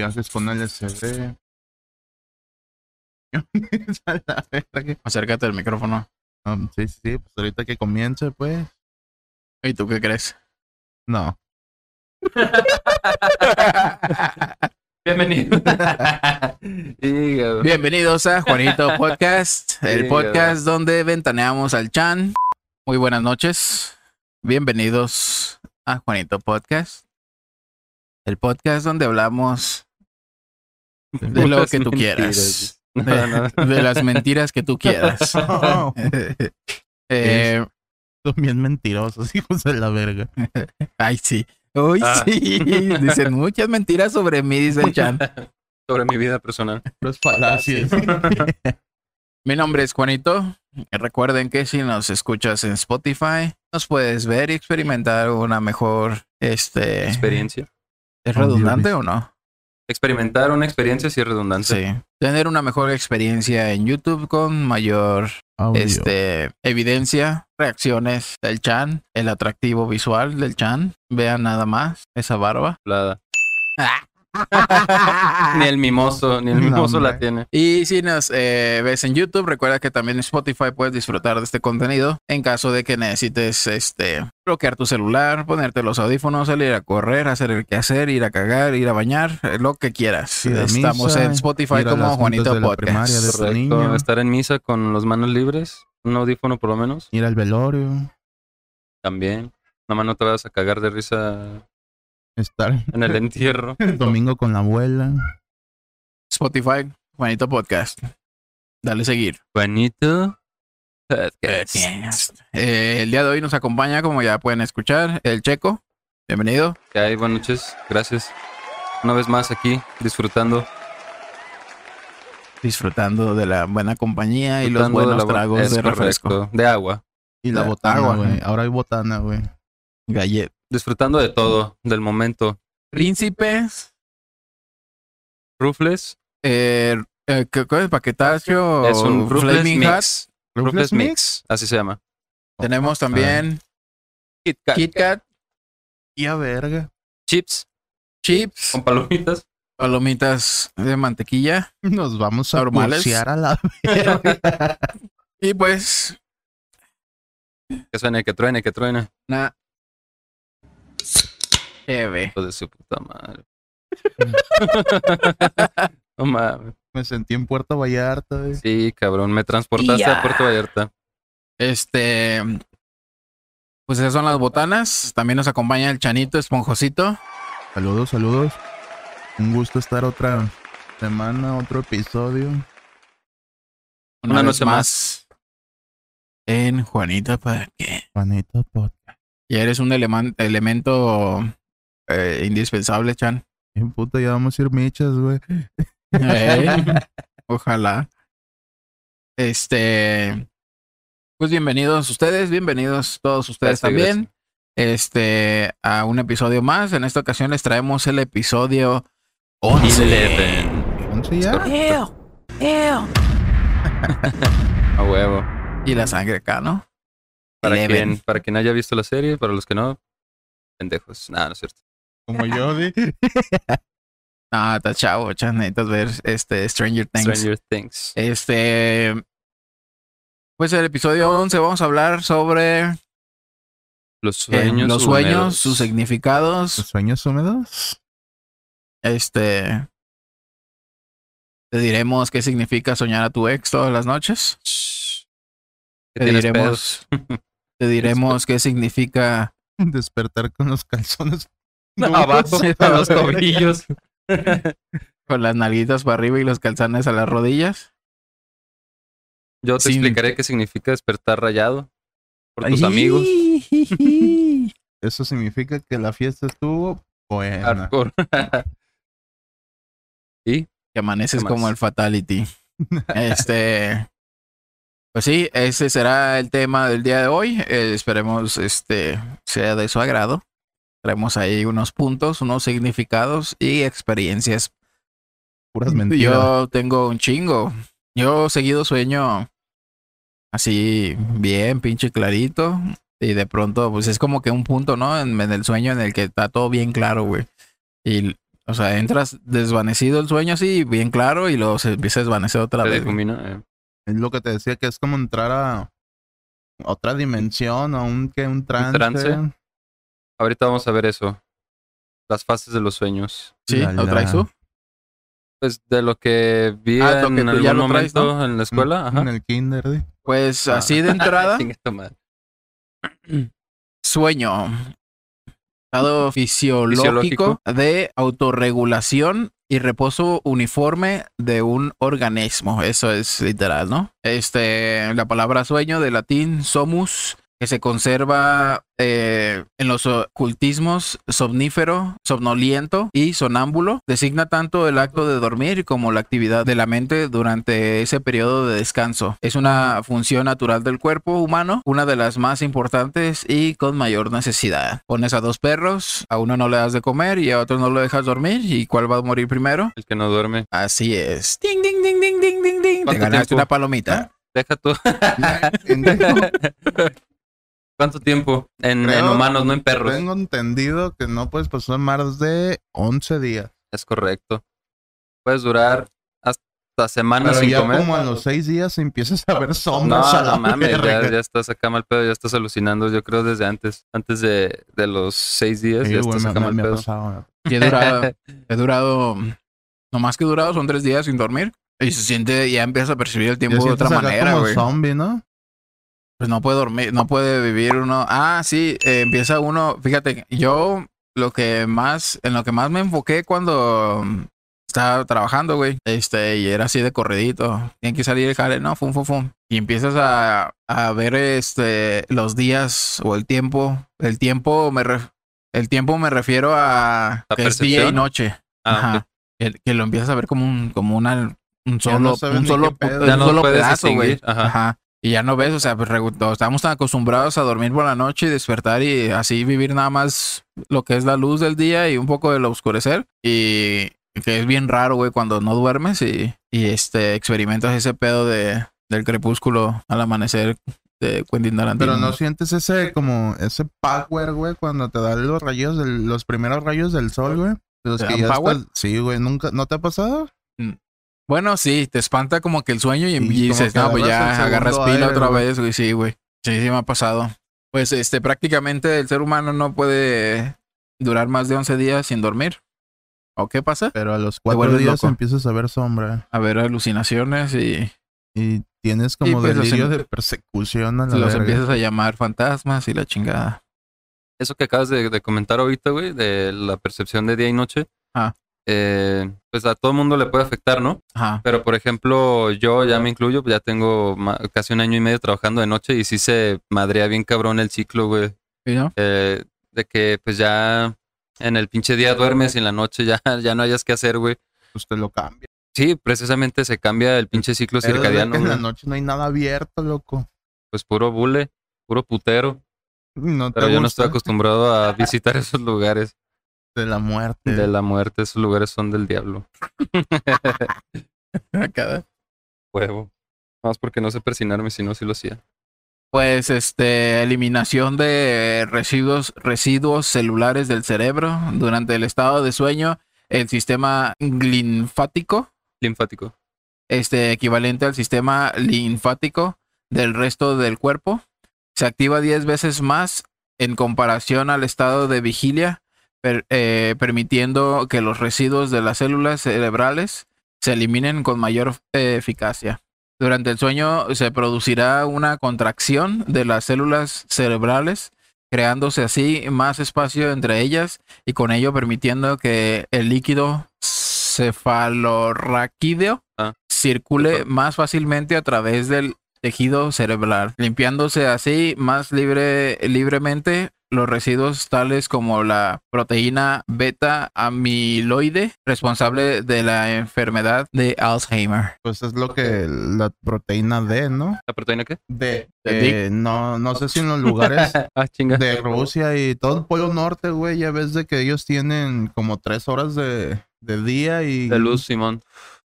¿Qué haces con verga. Acércate al micrófono. Um, sí, sí, sí, pues ahorita que comience, pues. ¿Y tú qué crees? No. Bienvenido. Hígado. Bienvenidos a Juanito Podcast, el podcast donde ventaneamos al Chan. Muy buenas noches. Bienvenidos a Juanito Podcast, el podcast donde hablamos de lo que tú quieras, de, no. de las mentiras que tú quieras. Oh, Eh, son bien mentirosos, hijos de la verga. ay, sí. Uy, Ah. sí. Dicen muchas mentiras sobre mí, dice el Chan. Sobre mi vida personal. Los falacias. Mi nombre es Juanito. Recuerden que si nos escuchas en Spotify, nos puedes ver y experimentar una mejor, este, Experiencia. ¿es redundante o no? Experimentar una experiencia sí es redundante. Sí. Tener una mejor experiencia en YouTube con mayor, Audio. este, evidencia, reacciones del Chan, el atractivo visual del Chan. Vean nada más esa barba. Plada. Ni el mimoso, ni el No, mimoso la tiene. Y si nos eh, ves en YouTube, recuerda que también en Spotify puedes disfrutar de este contenido en caso de que necesites este bloquear tu celular, ponerte los audífonos, salir a correr, hacer el quehacer, ir a cagar, ir a bañar, eh, lo que quieras. Estamos misa, en Spotify como Juanito de la primaria de Podcast. Correcto. niño. Estar en misa con las manos libres. Un audífono por lo menos. Ir al velorio. También. Nada más no te vas a cagar de risa Estar en el entierro. el domingo con la abuela. Spotify, Juanito Podcast. Dale seguir. Juanito. Podcast. Eh, el día de hoy nos acompaña, como ya pueden escuchar, el Checo. Bienvenido. ¿Qué hay? Buenas noches. Gracias. Una vez más aquí, disfrutando. Disfrutando de la buena compañía y los de buenos tragos de refresco. correcto, De agua. Y la La botana, güey. Ahora hay botana, güey. Gallet. Disfrutando de todo, del momento. Príncipes. Rufles Eh, eh, ¿qué, es? ¿Paquetacio? es un Rufles. Mix. Rufles Mix, así se llama. Tenemos también Kit Kat. Kit Kat, Y a verga. Chips chips, con palomitas. palomitas de mantequilla. Nos vamos a Normales. pulsear a la verga. Y pues, Que suene, que truene, que truene. una cheve. Hijo de su puta madre. no mames. Me sentí en Puerto Vallarta. Sí, cabrón. Me transportaste Ya. a Puerto Vallarta. Este, pues esas son las botanas. También nos acompaña el Chanito Esponjosito. Saludos, saludos. Un gusto estar otra semana, otro episodio. Una noche más. En Juanita para qué. Juanito Podcast. Y eres un eleman- elemento eh, indispensable, Chan. Qué puta, ya vamos a ir michas, güey. Ey, ojalá. Este, pues bienvenidos ustedes, bienvenidos todos ustedes Gracias, también. Este, a un episodio más. En esta ocasión les traemos el episodio 11. Eleven. ¿Once ya? Ew, ew. A huevo. Y la sangre acá, ¿no? Para Eleven. quien, para quien haya visto la serie, para los que no, pendejos. Nada, no es cierto. Como yo, di. Ah, está chavo, Chan. Necesitas ver este Stranger Things. Stranger Things. Este, pues el episodio 11 vamos a hablar sobre Los eh, sueños. los sueños, húmedos. sus significados. ¿Los sueños húmedos? Este. Te diremos qué significa soñar a tu ex todas las noches. Te diremos, te diremos qué significa Despertar con los calzones. Abajo, a los tobillos. con las nalguitas para arriba y los calzanes a las rodillas. Yo te Sin- explicaré qué significa despertar rayado por tus amigos. Eso significa que la fiesta estuvo buena. Hardcore. y Que amaneces como el Fatality. Este. Pues sí, ese será el tema del día de hoy. Eh, esperemos este sea de su agrado. Traemos ahí unos puntos, unos significados y experiencias Puras mentiras. Yo tengo un chingo. Yo seguido sueño así bien, pinche clarito. Y de pronto, pues es como que un punto, ¿no? En, en el sueño en el que está todo bien claro, güey. Y O sea, entras desvanecido el sueño así, bien claro, y luego se empieza a desvanecer otra Se vez. eh. Es lo que te decía que es como entrar a otra dimensión, a un, que un trance. trance. Ahorita vamos a ver eso. Las fases de los sueños. Sí, ¿lo traes tú? Pues de lo que vi Ah, en que algún ya lo traes, momento ¿no? en la escuela. Ajá. En el kinder, ¿sí? Pues Ah. así de entrada, sueño. Estado fisiológico, Fisiológico. de autorregulación y reposo uniforme de un organismo. Eso es literal, ¿no? Este, la palabra sueño de latín somus, que se conserva eh, en los ocultismos somnífero, somnoliento y sonámbulo, designa tanto el acto de dormir como la actividad de la mente durante ese periodo de descanso. Es una función natural del cuerpo humano, una de las más importantes y con mayor necesidad. Pones a dos perros, a uno no le das de comer y a otro no lo dejas dormir, ¿y cuál va a morir primero? El que no duerme. Así es. Ding, ding, ding, ding, ding, ding, ding. Te ¿Cuánto ganaste tiempo? una palomita. Deja tú. ¿Cuánto tiempo? En, humanos, no en perros. Tengo entendido que no puedes pasar más de 11 días. Es correcto. Puedes durar hasta semanas Pero sin ya comer. como a los 6 días empiezas a ver No, sombras. a la no mames, ya, ya estás acá mal pedo, ya estás alucinando, yo creo desde antes, antes de, de los seis días, Sí, ya estás me, acá me- mal pedo. pasado. Y he durado, he durado, no más que he durado, son tres días sin dormir. Y se siente, ya empieza a percibir el Ya tiempo de otra manera, como güey. zombie, ¿no? Pues no puede dormir, no puede vivir uno. Ah, sí, eh, empieza uno. Fíjate, yo lo que más, en lo que más me enfoqué cuando mm, estaba trabajando, güey, este, y era así de corredito. Tienen que salir el jale, no, fum, fum, fum. Y empiezas a, a ver este, los días o el tiempo. El tiempo me, ref- el tiempo me refiero a ¿La que es día y noche. Ah, Ajá. Que, que lo empiezas a ver como un, como una, un solo, no un solo, un no solo pedazo, güey. Ajá. Y ya no ves, o sea, pues estamos tan acostumbrados a dormir por la noche y despertar y así vivir nada más lo que es la luz del día y un poco del oscurecer. Y que es bien raro, güey, cuando no duermes y, y este experimentas ese pedo de, del crepúsculo al amanecer de Quentin Tarantino. Pero no sientes ese como ese power, güey, cuando te dan los rayos del, los primeros rayos del sol, güey. Los ¿Te que ya power? estás- sí, güey, nunca, ¿no te ha pasado? Bueno, sí, te espanta como que el sueño y, Y y dices, no, pues ya agarras pila aire, otra güey. vez, güey. Sí, güey. Sí, sí me ha pasado. Pues este, prácticamente el ser humano no puede durar más de 11 días sin dormir. ¿O qué pasa? Pero a los cuatro días loco. empiezas a ver sombra. A ver alucinaciones y Y tienes como pues, delirio em- de persecución a la los verga. empiezas a llamar fantasmas y la chingada. Eso que acabas de, de comentar ahorita, güey, de la percepción de día y noche, Ah. Eh, pues a todo mundo le puede afectar, ¿no? Ajá. Pero, por ejemplo, yo ya me incluyo, pues ya tengo casi un año y medio trabajando de noche y sí se madrea bien cabrón el ciclo, güey. ¿Sí, no? eh, de que pues ya en el pinche día duermes y en la noche ya, ya no hayas que hacer, güey. Pues te lo cambia. Sí, precisamente se cambia el pinche ciclo Pero circadiano, que en la noche no hay nada abierto, loco. Pues puro bule, puro putero. No te Pero yo no estoy acostumbrado a visitar esos lugares de la muerte. de la muerte. Esos lugares son del diablo. Acá. Huevo. Más porque no sé persinarme, si no, sí lo hacía. Pues este, eliminación de residuos, residuos celulares del cerebro durante el estado de sueño, el sistema linfático, Linfático. este equivalente al sistema linfático del resto del cuerpo, se activa 10 veces más en comparación al estado de vigilia, per- eh, permitiendo que los residuos de las células cerebrales se eliminen con mayor eh, eficacia. Durante el sueño se producirá una contracción de las células cerebrales, creándose así más espacio entre ellas y con ello permitiendo que el líquido cefalorraquídeo Ah, circule más fácilmente a través del tejido cerebral, limpiándose así más libre, libremente los residuos tales como la proteína beta amiloide responsable de la enfermedad de Alzheimer. Pues es lo que la proteína D, ¿no? ¿La proteína qué? D. Eh, no, no sé si en los lugares ah, de Rusia y todo el Polo Norte, güey, ya ves de que ellos tienen como tres horas de, de día y, De luz, Simón.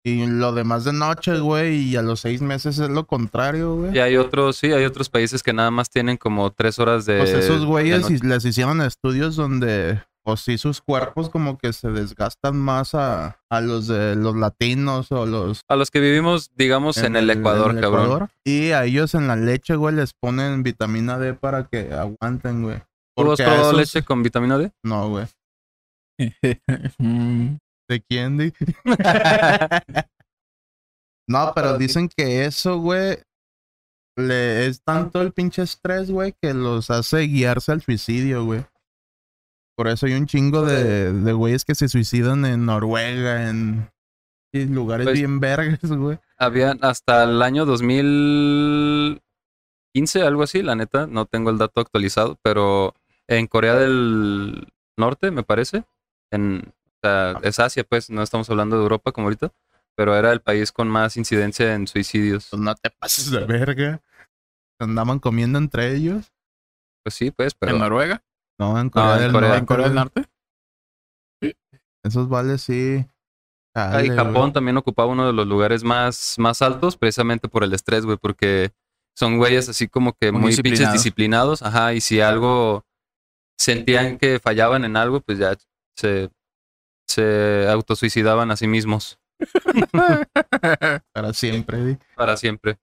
Y lo demás de noche, güey, y a los seis meses es lo contrario, güey. Y hay otros, sí, hay otros países que nada más tienen como tres horas de. Pues esos güeyes y les hicieron estudios donde o sí sus cuerpos como que se desgastan más a, a los de los latinos o los A los que vivimos, digamos, en, el, Ecuador, en el cabrón. Ecuador. Y a ellos en la leche, güey, les ponen vitamina D para que aguanten, güey. ¿Tú has probado esos- leche con vitamina D? No, güey. ¿De quién, di? No, pero dicen que eso, güey, le es tanto el pinche estrés, güey, que los hace guiarse al suicidio, güey. Por eso hay un chingo de, de güeyes que se suicidan en Noruega, en lugares Pues- bien vergas, güey. Habían hasta el año 2015, algo así, la neta, no tengo el dato actualizado, pero en Corea del Norte, me parece, en, sea, es Asia, pues, no estamos hablando de Europa como ahorita, pero era el país con más incidencia en suicidios. Pues no te pases de verga. Andaban comiendo entre ellos. Pues sí, pues, pero ¿En Noruega? No, en Corea en del Corea- Norte. ¿En Corea del güey. Norte? Esos vales sí. Ahí Chale, Japón güey. también ocupaba uno de los lugares más, más altos precisamente por el estrés, güey, porque son güeyes así como que Muy muy, pinches disciplinados. disciplinados, ajá, y si algo sentían que fallaban en algo, pues ya se, se autosuicidaban a sí mismos Para siempre, para siempre.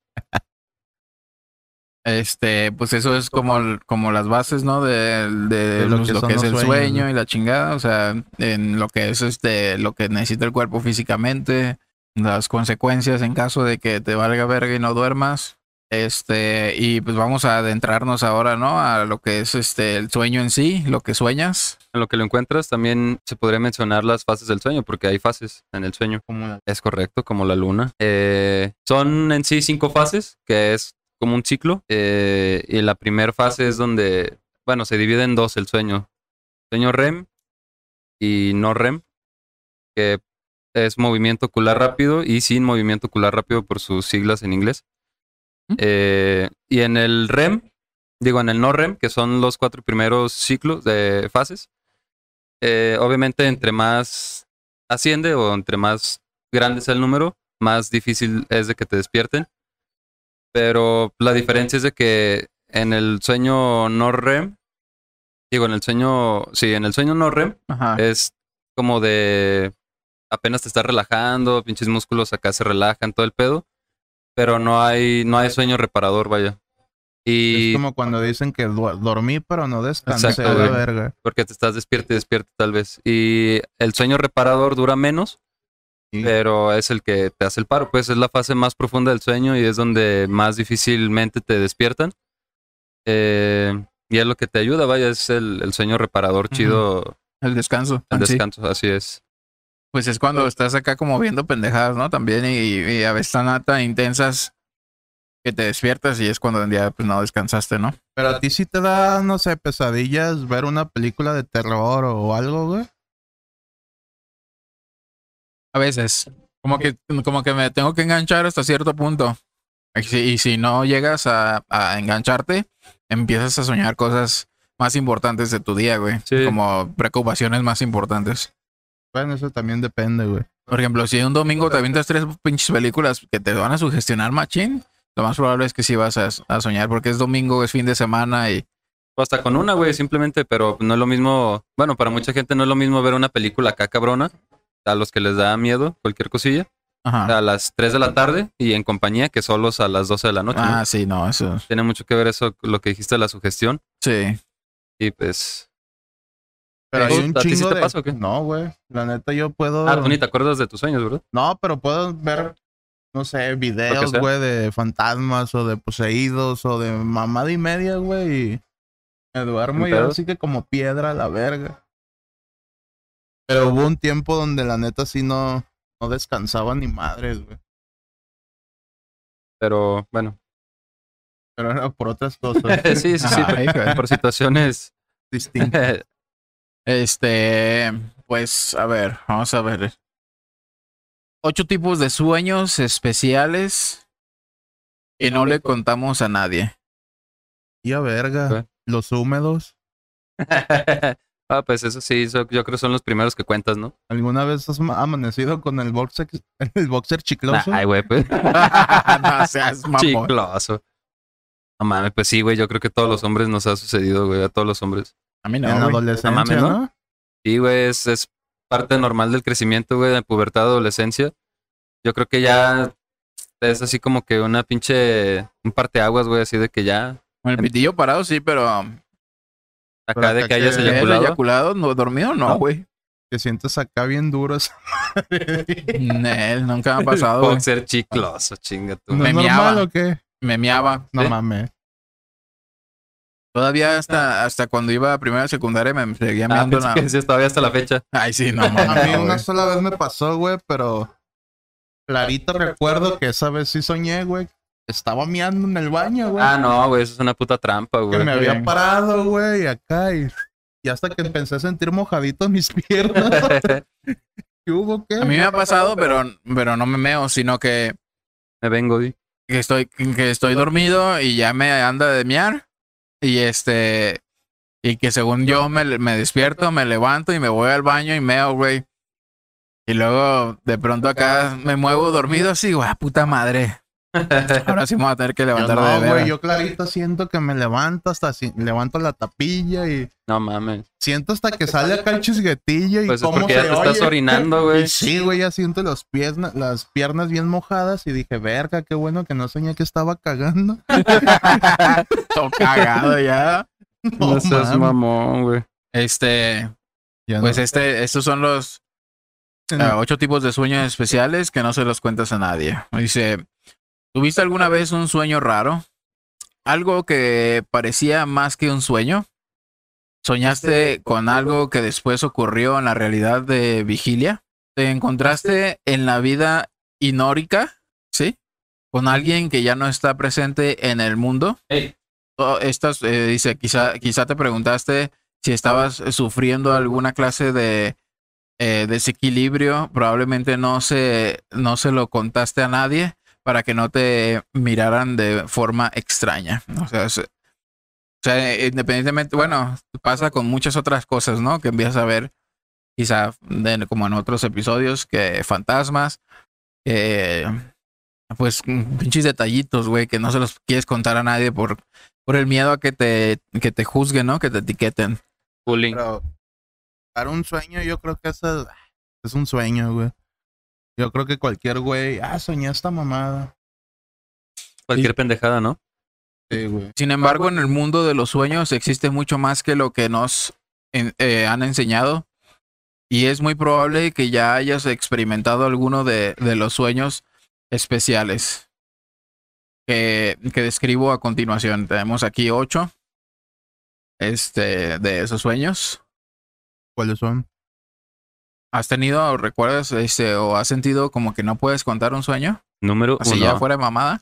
Este, pues eso es como, como las bases, ¿no? De, de De lo que lo son que es el sueños, sueño y la chingada, o sea, en lo que es este, lo que necesita el cuerpo físicamente, las consecuencias en caso de que te valga verga y no duermas. Este, y pues vamos a adentrarnos ahora, ¿no? A lo que es este, el sueño en sí, lo que sueñas. En lo que lo encuentras también se podría mencionar las fases del sueño, porque hay fases en el sueño. Como Es correcto, como la luna. Eh, son en sí cinco fases, que es como un ciclo. eh, y la primera fase es donde, bueno, se divide en dos el sueño. Sueño REM y no REM, que es movimiento ocular rápido y sin movimiento ocular rápido por sus siglas en inglés. Eh, y en el REM, digo en el no REM, que son los cuatro primeros ciclos de fases, eh, obviamente entre más asciende o entre más grande sea el número, más difícil es de que te despierten. Pero la diferencia es de que en el sueño no REM, digo, en el sueño, sí, en el sueño no REM Ajá. es como de apenas te estás relajando, pinches músculos acá se relajan, todo el pedo, pero no hay, no hay sueño reparador, vaya. Y Es como cuando dicen que dormí, pero no descansé Exacto, verga. porque te estás despierto y despierto tal vez. Y el sueño reparador dura menos, Sí. pero es el que te hace el paro. Pues es la fase más profunda del sueño y es donde más difícilmente te despiertan. Eh, y es lo que te ayuda, vaya, es el, el sueño reparador chido, El descanso. el sí. descanso, así es. Pues es cuando estás acá como viendo pendejadas, ¿no? También y, y a veces tan, tan intensas que te despiertas y es cuando en día pues no descansaste, ¿no? Pero a ti sí te da, no sé, pesadillas ver una película de terror o algo, güey. A veces. Como que, como que me tengo que enganchar hasta cierto punto. Y si, y si no llegas a, a engancharte, empiezas a soñar cosas más importantes de tu día, güey. Sí. Como preocupaciones más importantes. Bueno, eso también depende, güey. Por ejemplo, si un domingo te avientas tres pinches películas que te van a sugestionar machín, lo más probable es que sí vas a, a soñar porque es domingo, es fin de semana y O hasta con una, güey, simplemente, pero no es lo mismo. Bueno, para mucha gente no es lo mismo ver una película acá cabrona, a los que les da miedo, cualquier cosilla, Ajá. a las 3 de la tarde y en compañía que solos a las 12 de la noche. ¿no? Ah, sí, no, eso. Tiene mucho que ver eso, lo que dijiste de la sugestión. Sí. Y pues. Pero ¿Tú- hay un sí chingo te de... pasa o qué? No, güey. La neta yo puedo... Ah, ni te acuerdas de tus sueños, ¿verdad? No, pero puedo ver, no sé, videos, güey, de fantasmas o de poseídos o de mamada y media, güey. Y me duermo ¿Sin y ahora sí que como piedra a la verga. Pero hubo un tiempo donde la neta sí no, no descansaba ni madres, güey. Pero bueno. Pero era por otras cosas sí, sí, sí. Ay, por- güey. por situaciones. distintas. Este, pues, a ver, vamos a ver. Ocho tipos de sueños especiales y no le contamos a nadie. Y a verga. ¿Qué? Los húmedos. ah, pues eso sí, eso yo creo que son los primeros que cuentas, ¿no? ¿Alguna vez has ma- amanecido con el boxer, el boxer chicloso? Ay, güey, pues. no seas mamón. Chicloso. No mames, pues sí, güey. Yo creo que a todos los hombres nos ha sucedido, güey. A todos los hombres. A mí no, en la güey. adolescencia, No mames, ¿no? ¿no? Y, güey, es, es parte normal del crecimiento, güey, de pubertad, adolescencia. Yo creo que ya es así como que una pinche, un parteaguas, güey, así de que ya, Con el pitillo parado, sí, pero. acá de que hayas que- ¿El eyaculado. eyaculado? ¿No, ¿Dormido? No, No. güey. Te sientes acá bien duro. Nel, nunca me ha pasado, güey. Boxer chicloso, chinga tú. ¿No es Me normal miaba. o qué? Me miaba. No ¿Sí? mames. Todavía hasta, hasta cuando iba a primera secundaria me seguía Ah, meando en pensé la... que todavía hasta la fecha. Ay, sí, no A mames. mí una güey. sola vez me pasó, güey, pero clarito recuerdo que esa vez sí soñé, güey. Estaba miando en el baño, güey. Ah, no, güey, eso es una puta trampa, que güey. me había güey. parado, güey, acá y, y hasta que empecé a sentir mojaditos mis piernas. ¿Qué hubo? ¿Qué? A mí me ha pasado, pero, pero no me meo, sino que, Me vengo, di. que estoy, que estoy dormido y ya me anda de miar. Y este... Y que según yo me, me despierto, me levanto y me voy al baño y meo, güey. Y luego de pronto acá me muevo dormido así, güey, puta madre. Ahora sí me voy a tener que Yo levantar de no, güey, yo clarito siento que me levanto hasta si- levanto la tapilla y No mames. siento hasta que sale acá el chisguetillo y Pues es cómo porque se ya te estás oye. orinando, güey. Sí, güey, ya siento los pies, las piernas bien mojadas y dije, verga, qué bueno que no soñé que estaba cagando. Todo cagado ya. No, No seas mamón, güey. Este, Ya pues no- este, estos son los ah, ocho tipos de sueños especiales que no se los cuentas a nadie. Dice, ¿tuviste alguna vez un sueño raro? Algo que parecía más que un sueño. ¿Soñaste con algo que después ocurrió en la realidad de vigilia? ¿Te encontraste en la vida inórica? ¿Sí? ¿Con alguien que ya no está presente en el mundo? Oh, Estas, eh, dice, quizá, quizá te preguntaste si estabas sufriendo alguna clase de eh, desequilibrio, probablemente no se, no se lo contaste a nadie para que no te miraran de forma extraña. O sea, es- o sea, independientemente, bueno, pasa con muchas otras cosas, ¿no? Que empiezas a ver, quizá de- como en otros episodios, que fantasmas, que pues pinches detallitos, güey, que no se los quieres contar a nadie por, por el miedo a que te, que te juzguen, ¿no? Que te etiqueten. Bullying. Pero para un sueño, yo creo que eso es un sueño, güey. Yo creo que cualquier güey, ah, soñé esta mamada. Cualquier pendejada, ¿no? Sí, güey. Sin embargo, en el mundo de los sueños existe mucho más que lo que nos en- eh, han enseñado. Y es muy probable que ya hayas experimentado alguno de, de los sueños especiales que, que describo a continuación. Tenemos aquí ocho este, de esos sueños. ¿Cuáles son? ¿Has tenido o recuerdas este, o has sentido como que no puedes contar un sueño? Número Así uno. ya fuera de mamada.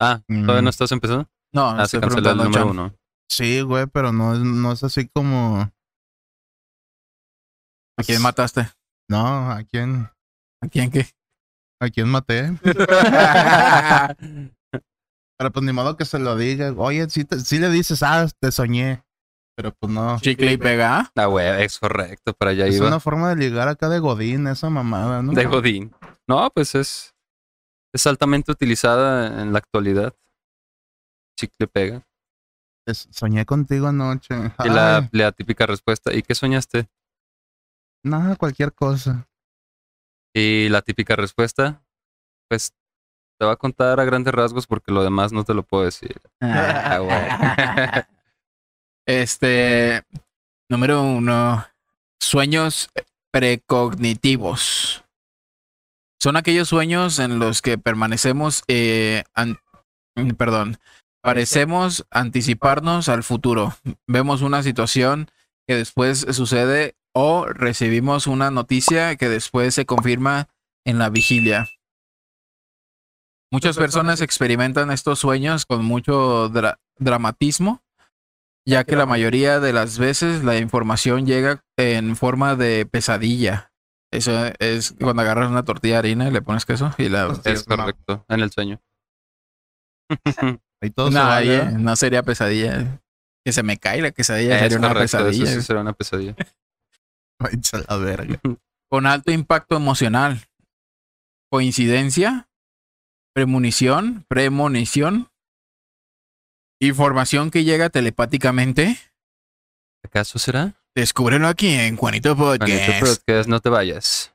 Ah, ¿todavía Mm. no estás empezando? No, Ah, se estoy canceló el preguntando, número uno. Sí, güey, pero no es, no es así como. ¿A quién mataste? No, ¿a quién? ¿A quién qué? ¿A quién maté? Pero pues ni modo que se lo diga. Oye, si sí le dices, ah, te soñé. Pero pues no. Chicle y pega. Ah, güey, es correcto, para allá Es iba. una forma de ligar acá de Godín, esa mamada, ¿no? De Godín. No, pues es, es altamente utilizada en la actualidad. Chicle pega. Es- soñé contigo anoche. Y la, la típica respuesta, ¿y qué soñaste? Nada, cualquier cosa. Y la típica respuesta, pues te va a contar a grandes rasgos porque lo demás no te lo puedo decir. Ah, güey. Este, número uno, sueños precognitivos. Son aquellos sueños en los que permanecemos, eh, an- perdón, parecemos anticiparnos al futuro. Vemos una situación que después sucede o recibimos una noticia que después se confirma en la vigilia. Muchas personas experimentan estos sueños con mucho dra- dramatismo ya que la mayoría de las veces la información llega en forma de pesadilla. Eso es cuando agarras una tortilla de harina y le pones queso y la... Hostia. es correcto, en el sueño. Ahí todo se No, vale. eh, no sería pesadilla. Que se me cae la quesadilla, es sería una correcto, eso pesadilla. sí será una pesadilla. La verga. Con alto impacto emocional. Coincidencia. Premonición. Premonición. Información que llega telepáticamente. ¿Acaso será? Descúbrelo aquí en Juanito Juanito Podcast. Podcast, no te vayas.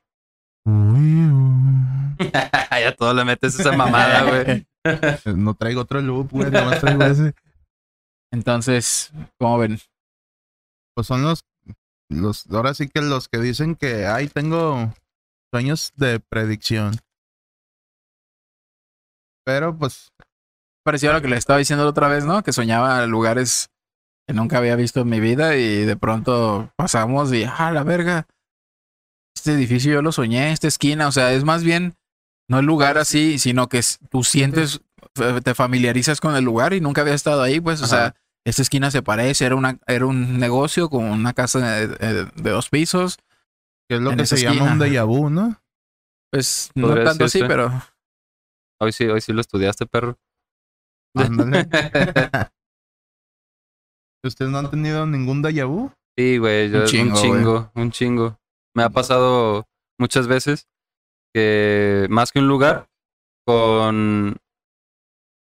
Ya todo le metes esa mamada, güey. No traigo otro loop, güey. Nomás traigo ese. Entonces, ¿cómo ven? Pues son los, los. Ahora sí que los que dicen que, ay, tengo sueños de predicción. Pero pues, Pareció a lo que le estaba diciendo la otra vez, ¿no? Que soñaba lugares que nunca había visto en mi vida y de pronto pasamos y, ah, la verga. Este edificio yo lo soñé, esta esquina, o sea, es más bien no el lugar así, sino que es- tú sientes, eh, te familiarizas con el lugar y nunca había estado ahí, pues, o sea, esta esquina se parece, era, una, era un negocio con una casa de, de- de dos pisos, que es lo que se llama un déjà vu, ¿no? pues no tanto así, pero Hoy sí, hoy sí lo estudiaste, perro. ¿Ustedes no han tenido ningún déjà vu? Sí, güey, yo- Un un chingo, chingo, un chingo, Me ha pasado muchas veces que más que un lugar, con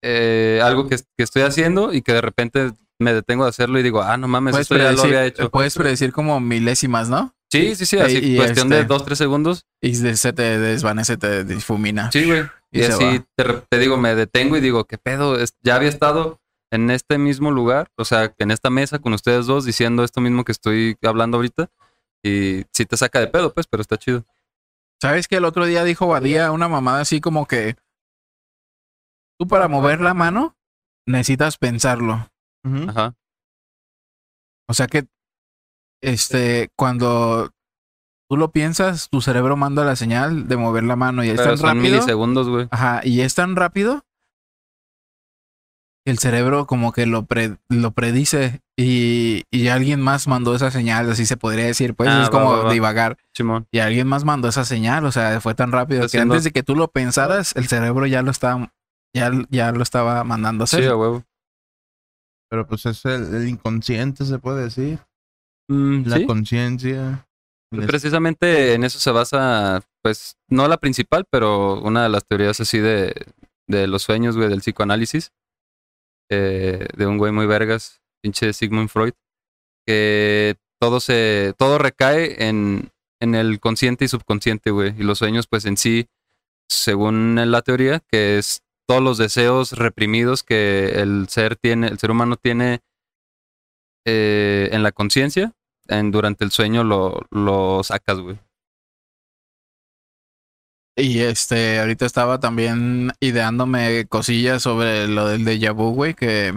eh, algo que, que estoy haciendo y que de repente me detengo de hacerlo y digo, ah, no mames, puedes esto ya lo predecir, había hecho. puedes predecir como milésimas, ¿no? Sí, sí, sí, así, y cuestión de este- dos, tres segundos. Y se se te desvanece, te difumina. Sí, güey. Y así te, digo, me detengo y digo, ¿qué pedo? Es- Ya había estado en este mismo lugar, o sea, en esta mesa con ustedes dos diciendo esto mismo que estoy hablando ahorita. Y sí te saca de pedo, pues, pero está chido. ¿Sabes que el otro día dijo Badía una mamada así como que tú para mover la mano necesitas pensarlo? Ajá. O sea que este cuando tú lo piensas, tu cerebro manda la señal de mover la mano y es Pero tan son rápido. milisegundos, güey. Ajá, y es tan rápido que el cerebro como que lo, pre- lo predice y, y alguien más mandó esa señal, así se podría decir, pues Ah, es va, como va, va. divagar. Chimón. Y alguien más mandó esa señal, o sea, fue tan rápido que Haciendo- antes de que tú lo pensaras, el cerebro ya lo estaba, ya, ya lo estaba mandando a hacer. Sí, a huevo. Pero pues es el, el inconsciente, se puede decir. Mm, La sí, conciencia. Pues precisamente en eso se basa, pues, no la principal, pero una de las teorías así de, de los sueños, güey, del psicoanálisis, eh, de un güey muy vergas, pinche Sigmund Freud, que todo se, todo recae en, en el consciente y subconsciente, güey, y los sueños, pues, en sí, según la teoría, que es todos los deseos reprimidos que el ser tiene, el ser humano tiene eh, en la conciencia, en, durante el sueño lo, lo sacas, güey. Y este, ahorita estaba también ideándome cosillas sobre lo del déjà vu, güey, que,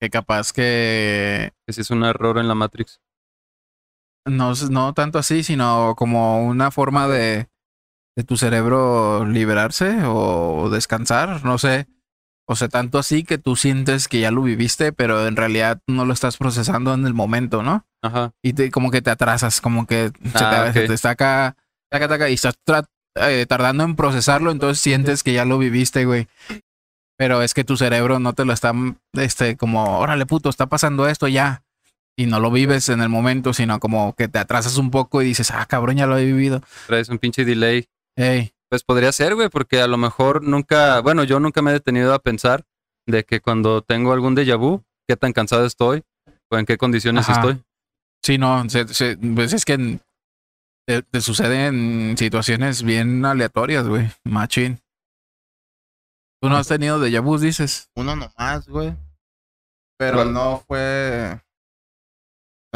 que capaz que Que si es un error en la Matrix. no, no tanto así, sino como una forma de, de tu cerebro liberarse o descansar, no sé. O sea, tanto así que tú sientes que ya lo viviste, pero en realidad no lo estás procesando en el momento, ¿no? Ajá. y te, como que te atrasas, como que se, Ah, te, ok. se te saca, taca, taca, y estás eh, tardando en procesarlo, entonces sientes que ya lo viviste, güey. Pero es que tu cerebro no te lo está, este, como, órale, puto, está pasando esto ya. Y no lo vives en el momento, sino como que te atrasas un poco y dices, ah, cabrón, ya lo he vivido. Traes un pinche delay. Ey, Pues podría ser, güey, porque a lo mejor nunca, bueno, yo nunca me he detenido a pensar de que cuando tengo algún déjà vu, qué tan cansado estoy o en qué condiciones Ajá. estoy. sí, no, se- se- pues es que te, te suceden situaciones bien aleatorias, güey, machín. Tú no has tenido déjà vu, dices. Uno nomás, güey. Pero no fue.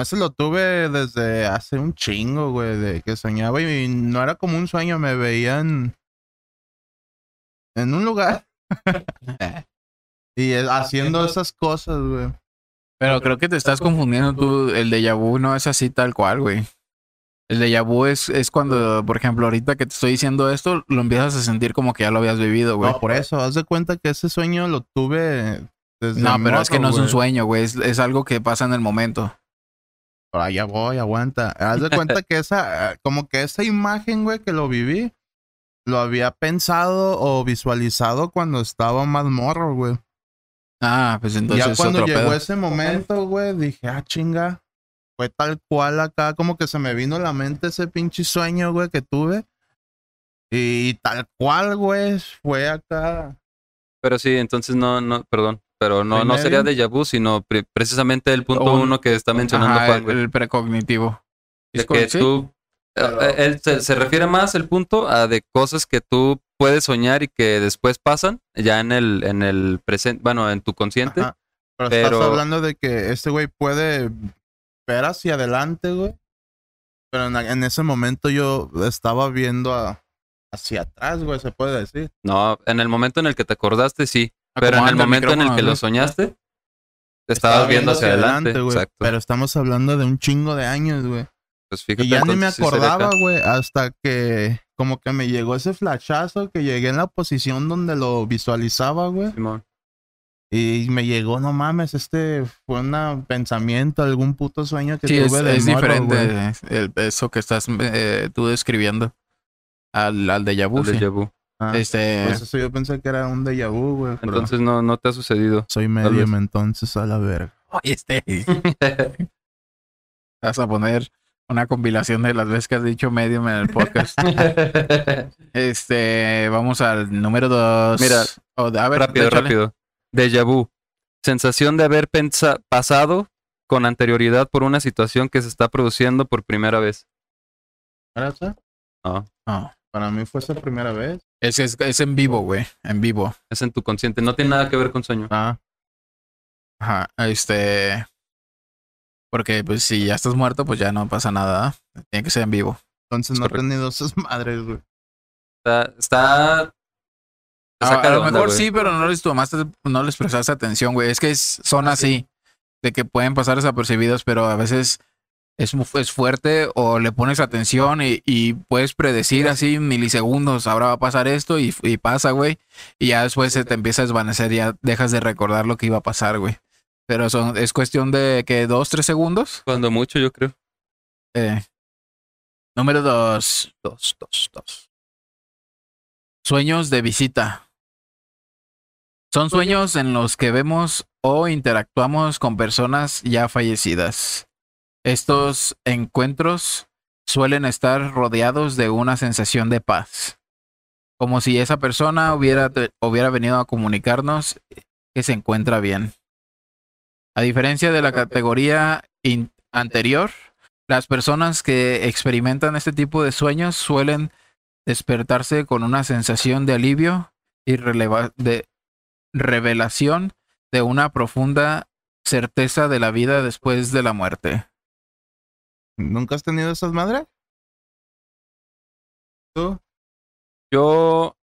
Ese lo tuve desde hace un chingo, güey, de que soñaba y no era como un sueño, me veían en un lugar y haciendo esas cosas, güey. Pero creo que te estás confundiendo tú. El déjà vu no es así tal cual, güey. El déjà vu es, es cuando, por ejemplo, ahorita que te estoy diciendo esto, lo empiezas a sentir como que ya lo habías vivido, güey. No, por eso, haz de cuenta que ese sueño lo tuve desde No, pero es que no es un sueño, güey. Es, es algo que pasa en el momento. Pero allá voy, aguanta. Haz de cuenta que esa, como que esa imagen, güey, que lo viví, lo había pensado o visualizado cuando estaba más morro, güey. Ah, pues entonces ya cuando otro llegó pedo. ese momento, güey, dije, ah, chinga. Fue tal cual acá, como que se me vino a la mente ese pinche sueño, güey, que tuve. Y tal cual, güey, fue acá. Pero sí, entonces no, no, perdón. Pero no, no sería déjà vu, sino pre- precisamente el punto Un- uno que está mencionando Ajá, Juan, el, precognitivo. de que sí, tú, pero- eh, él se, se refiere más el punto a de cosas que tú puedes soñar y que después pasan ya en el, en el presente, bueno, en tu consciente. Ajá. Pero, pero- estás hablando de que este güey puede ver hacia adelante, güey. Pero en, en ese momento yo estaba viendo a- hacia atrás, güey, se puede decir. No, en el momento en el que te acordaste, sí. Pero en el momento en el que lo soñaste, te Estaba estabas viendo hacia adelante. güey. Exacto. Pero estamos hablando de un chingo de años, güey. Pues fíjate, Y ya ni me acordaba, güey, hasta que como que me llegó ese flashazo que llegué en la posición donde lo visualizaba, güey. Simón. Y me llegó, no mames, este fue un pensamiento, algún puto sueño que Sí, es, tuve de es morro, diferente el- eso que estás eh, tú describiendo al, al déjà vu. El sí. déjà vu. Ah, Este, Pues eso yo pensé que era un déjà vu, güey. pero Entonces no, no te ha sucedido. soy medium, entonces a la verga. oye, este, vas a poner una compilación de las veces que has dicho medium en el podcast. este, vamos al número dos. Mira, a ver, rápido, rápido. Déjà vu. Sensación de haber pasado con anterioridad por una situación que se está produciendo por primera vez. ¿Era esa? No. No, Para mí fue esa primera vez. Es, es, es en vivo, güey. En vivo. Es en tu consciente. No tiene nada que ver con sueño. Ah, Ajá. Este. Porque, pues, si ya estás muerto, pues ya no pasa nada. ¿eh? Tiene que ser en vivo. entonces Es no he correcto. tenido esas madres, güey. Está. está te A, lo onda, mejor güey. sí, pero no les tomaste, no les prestaste atención, güey. Es que es- son así, de que pueden pasar desapercibidos, pero a veces es, es fuerte o le pones atención y, y puedes predecir así milisegundos, ahora va a pasar esto y, y pasa, güey. Y ya después se te empieza a desvanecer, ya dejas de recordar lo que iba a pasar, güey. Pero son, es cuestión de que dos, tres segundos. Cuando mucho, yo creo. Eh, número dos. Dos, dos, dos. Sueños de visita. Son sueños en los que vemos o interactuamos con personas ya fallecidas. Estos encuentros suelen estar rodeados de una sensación de paz, como si esa persona hubiera, hubiera venido a comunicarnos que se encuentra bien. A diferencia de la categoría anterior, las personas que experimentan este tipo de sueños suelen despertarse con una sensación de alivio y de revelación de una profunda certeza de la vida después de la muerte. ¿Nunca has tenido esas madres? ¿Tú? Yo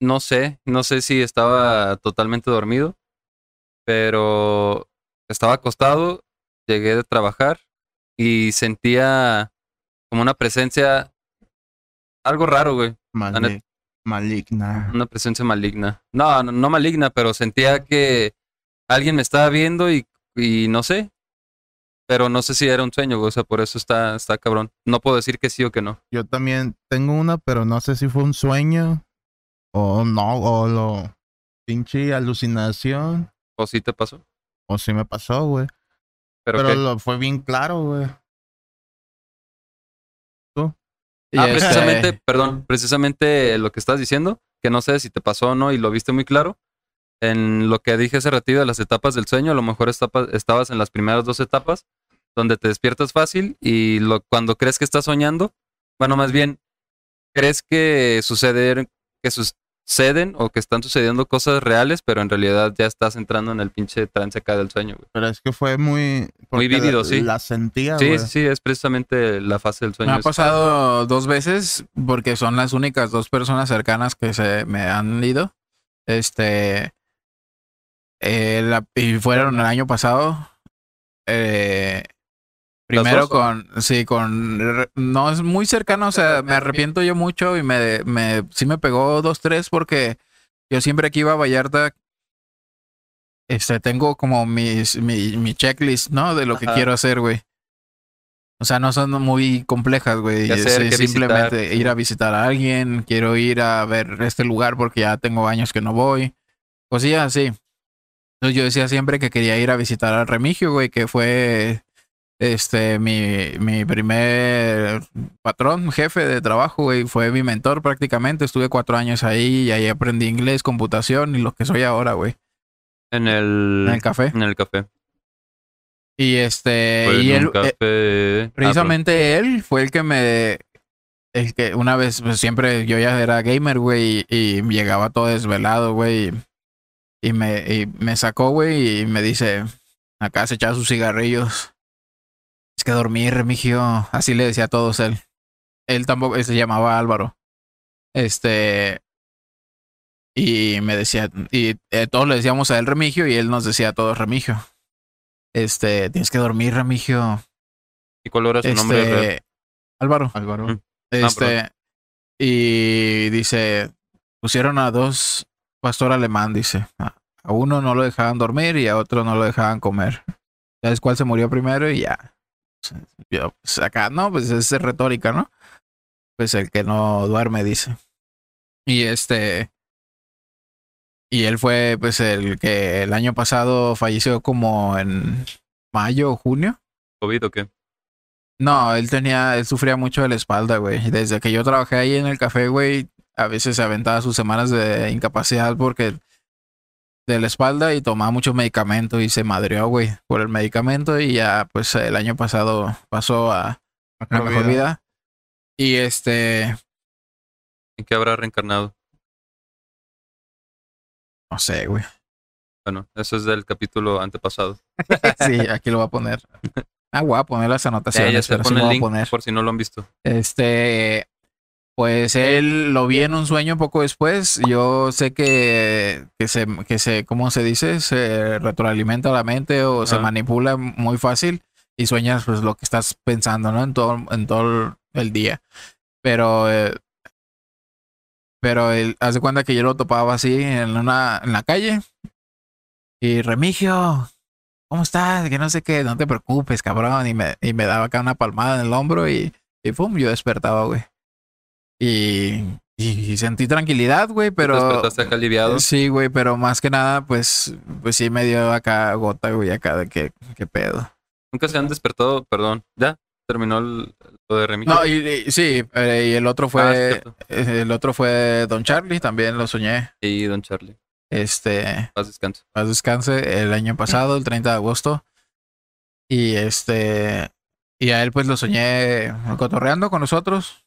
no sé, no sé si estaba totalmente dormido, pero estaba acostado, llegué de trabajar y sentía como una presencia, algo raro, güey, maligna. una presencia maligna. No, no, no maligna, pero sentía que alguien me estaba viendo y, y no sé, pero no sé si era un sueño, güey, o sea, por eso está, está cabrón. No puedo decir que sí o que no. Yo también tengo una, pero no sé si fue un sueño o no, o lo pinche alucinación, ¿O sí te pasó? o si me pasó, güey. Pero, lo fue bien claro, güey. Y Ah, este, precisamente, perdón, precisamente lo que estás diciendo, que no sé si te pasó o no y lo viste muy claro. En lo que dije hace ratito de las etapas del sueño, a lo mejor estapa- estabas en las primeras dos etapas, donde te despiertas fácil y lo, cuando crees que estás soñando, bueno, más bien, crees que suceder, que suceden o que están sucediendo cosas reales, pero en realidad ya estás entrando en el pinche trance acá del sueño, güey. Pero es que fue muy... porque vívido, la- sí. La sentía, Sí, güey. sí, sí, es precisamente la fase del sueño. me ha pasado dos veces porque son las únicas dos personas cercanas que se me han ido. Este. eh, la- y fueron el año pasado. Eh, ¿Las primero con. Sí, con. No es muy cercano, o sea, me arrepiento yo mucho y me, me. Sí me pegó dos, tres porque yo siempre que iba a Vallarta. Este, tengo como mis, mi, mi checklist, ¿no? De lo que quiero hacer, güey. O sea, no son muy complejas, güey. ¿Qué simplemente visitar? ir a visitar a alguien, quiero ir a ver este lugar porque ya tengo años que no voy. Cosillas así. Entonces yo decía siempre que quería ir a visitar al Remigio, güey, que fue este mi, mi primer patrón, jefe de trabajo, güey. Fue mi mentor prácticamente. Estuve cuatro años ahí y ahí aprendí inglés, computación y lo que soy ahora, güey. En el, en el café. en el café. Y este, Fue y él, café. eh, Ah, precisamente él fue el que me, el que una vez, pues siempre yo ya era gamer, güey, y, y llegaba todo desvelado, güey, y, y me, y me sacó, güey, y me dice, acá se echaba sus cigarrillos. Es que dormir, Remigio, así le decía a todos él. Él tampoco, él se llamaba Álvaro. Este, y me decía, y eh, todos le decíamos a él Remigio, y él nos decía a todos Remigio. Este, tienes que dormir, Remigio. ¿Y cuál era su nombre? Este, Álvaro. Álvaro. Mm. Este, y dice, pusieron a dos pastor alemán, dice. A uno no lo dejaban dormir y a otro no lo dejaban comer. ¿Sabes cuál se murió primero? Y ya. Yo, pues acá, no, pues es retórica, ¿no? Pues el que no duerme, dice. Y este. Y él fue, pues, el que el año pasado falleció como en mayo o junio. ¿COVID o qué? No, él tenía, él sufría mucho de la espalda, güey. Desde que yo trabajé ahí en el café, güey, a veces se aventaba sus semanas de incapacidad porque de la espalda y tomaba mucho medicamento y se madreó, güey, por el medicamento y ya, pues, el año pasado pasó a una mejor vida. Y este, ¿En qué habrá reencarnado? no sé, güey. Bueno, eso es del capítulo antepasado. Sí, aquí lo voy a poner. Ah, voy a poner las Sí, anotaciones, ya se pero sí pone lo el voy a link poner. por si no lo han visto. Este, pues él lo vi en un sueño poco después. Yo sé que, que se, que se, ¿cómo se dice? Se retroalimenta la mente o se manipula muy fácil y sueñas pues lo que estás pensando, ¿no? En todo, en todo el día. Pero, eh, pero él, haz de cuenta que yo lo topaba así en una, en la calle y Remigio, ¿cómo estás? Que no sé qué, no te preocupes, cabrón. Y me, y me daba acá una palmada en el hombro y, y pum, yo despertaba, güey. Y, y sentí tranquilidad, güey, ¿Te pero... despertaste acá aliviado? Sí, güey, pero más que nada, pues, pues sí me dio acá gota, güey, acá de qué, qué pedo. Nunca se han despertado, perdón. ¿Ya? ¿Terminó el, lo de Remigio? No, y, y- sí, eh, y el otro Ah, fue, cierto. eh, el otro fue Don Charlie, también lo soñé. Y Don Charlie. Este, Paz descanso. paz descanse, el año pasado, el 30 de agosto. Y este, y a él pues lo soñé cotorreando con nosotros.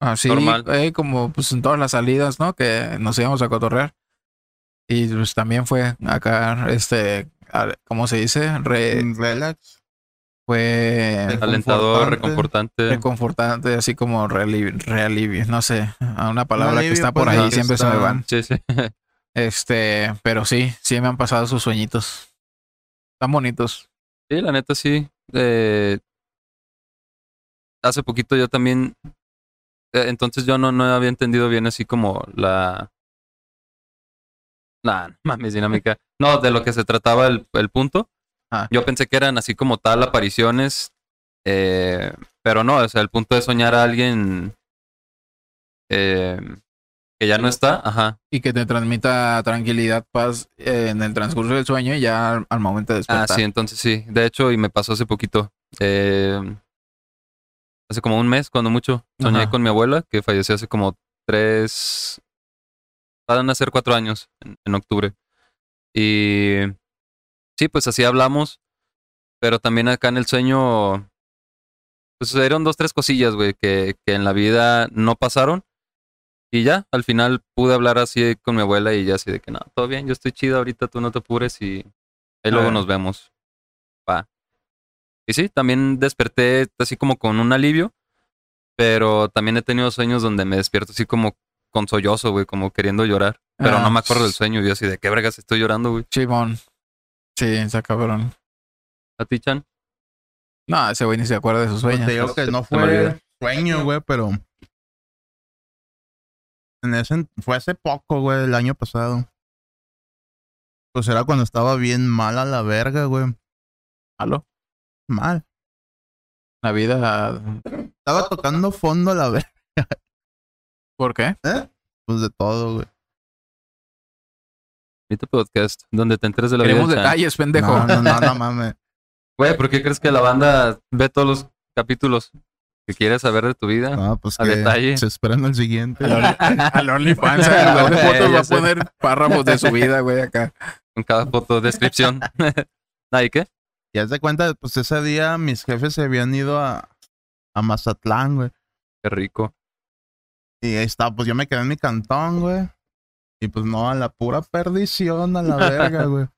Así, Normal. eh, como pues en todas las salidas, ¿no? Que nos íbamos a cotorrear. Y pues también fue acá, este, a- ¿cómo se dice? Re- Relax. fue Alentador, Reconfortante. reconfortante. así como reali- realivio, no sé, a una palabra que está por pues, ahí, siempre se me van. Sí, sí. Este, pero sí, sí me han pasado sus sueñitos. Están bonitos. Sí, la neta sí. Eh, hace poquito yo también. Eh, entonces yo no, no había entendido bien así como la. Nah, no mames, dinámica. No, de lo que se trataba el, el punto. Ah. Yo pensé que eran así como tal apariciones. eh, pero no, o sea, el punto de soñar a alguien. eh, que ya no está. Ajá. Y que te transmita tranquilidad, paz eh, en el transcurso del sueño y ya al, al momento de Ah, despertar. sí, entonces sí. De hecho, y me pasó hace poquito. Eh, hace como un mes, cuando mucho. Soñé Ajá. con mi abuela, que falleció hace como tres. Van a ser cuatro años en, en octubre. Y sí, pues así hablamos. Pero también acá en el sueño. Pues sucedieron dos, tres cosillas, güey, que, que en la vida no pasaron. Y ya, al final pude hablar así con mi abuela y ya así de que no, todo bien, yo estoy chido ahorita, tú no te apures y ahí luego nos vemos. Y sí, también desperté así como con un alivio, pero también he tenido sueños donde me despierto así como con sollozo, güey, como queriendo llorar. Pero Ah, no me acuerdo del sueño, y yo así de qué vergas estoy llorando, güey. Chimón. Sí, está cabrón. ¿A ti, Chan? No, ese güey ni se acuerda de sus Pues sueños. te digo que no fue sueño, güey, pero. En ese, fue hace poco, güey, el año pasado. Pues era cuando estaba bien mal a la verga, güey. ¿Aló? Mal. La vida. Estaba tocando fondo a la verga. ¿Por qué? Pues de todo, güey. Mito Podcast, donde te enteres de la vida Queremos Chan. detalles, pendejo. No, no, no, no mames. Güey, ¿por qué crees que la banda ve todos los capítulos que quieres saber de tu vida? No, pues A que detalle. se esperan el siguiente. Al OnlyFans, en lugar de fotos va a poner párrafos de su vida, güey, acá. En cada foto, descripción. ¿Ahí qué? Y haz de cuenta, pues ese día mis jefes se habían ido a, a Mazatlán, güey. Qué rico. Y ahí está, pues yo me quedé en mi cantón, güey. Y pues no, a la pura perdición, a la verga, güey.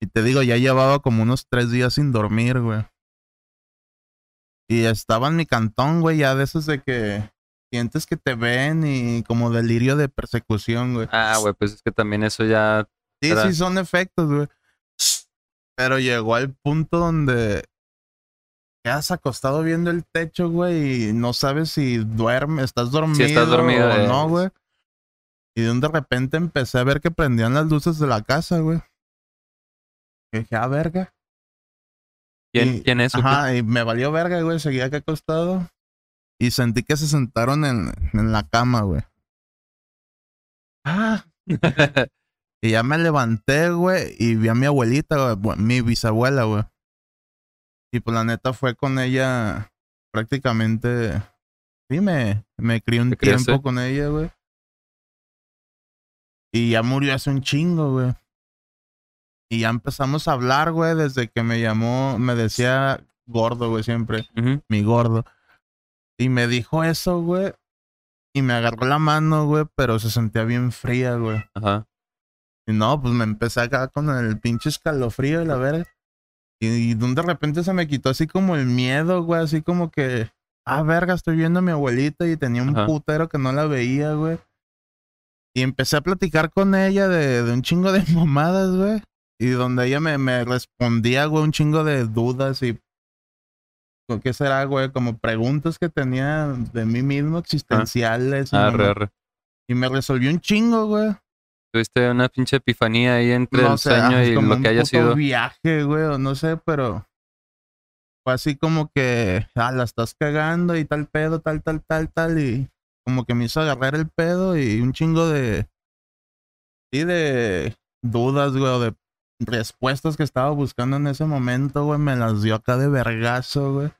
Y te digo, ya llevaba como unos tres días sin dormir, güey. Y estaba en mi cantón, güey, ya de esos de que sientes que te ven y como delirio de persecución, güey. Ah, güey, pues es que también eso ya. Sí, sí, son efectos, güey. Pero llegó al punto donde quedas acostado viendo el techo, güey, y no sabes si duermes, estás dormido, estás dormido, o eh. no, güey. Y de un de repente empecé a ver que prendían las luces de la casa, güey. Y dije, ah, verga. ¿Quién, Y- ¿quién es? Ajá, y me valió verga, güey. Seguía acá acostado. Y sentí que se sentaron en, en la cama, güey. Ah. y ya me levanté, güey, y vi a mi abuelita, güey, mi bisabuela, güey. Y pues la neta fue con ella prácticamente. Sí, me, me crié un tiempo con ella, güey. Y ya murió hace un chingo, güey. Y ya empezamos a hablar, güey, desde que me llamó, me decía gordo, güey, siempre mi gordo. Y me dijo eso, güey. Y me agarró la mano, güey, pero se sentía bien fría, güey. Ajá. Y no, pues me empecé acá con el pinche escalofrío y la verga. Y, y de repente se me quitó así como el miedo, güey, así como que, ah, verga, estoy viendo a mi abuelita y tenía un Ajá. putero que no la veía, güey. Y empecé a platicar con ella de, de un chingo de mamadas, güey. Y donde ella me, me respondía, güey, un chingo de dudas y ¿Con ¿Qué será, güey? Como preguntas que tenía de mí mismo, existenciales. y Arre, mamá- arre. y me resolvió un chingo, güey. Tuviste una pinche epifanía ahí entre No el sé, sueño ah, y como lo un que haya sido. viaje, güey, o no sé, pero fue así como que, ah, la estás cagando y tal pedo, tal, tal, tal, tal, y como que me hizo agarrar el pedo y un chingo de, sí, de dudas, güey, o de respuestas que estaba buscando en ese momento, güey, me las dio acá de vergazo, güey.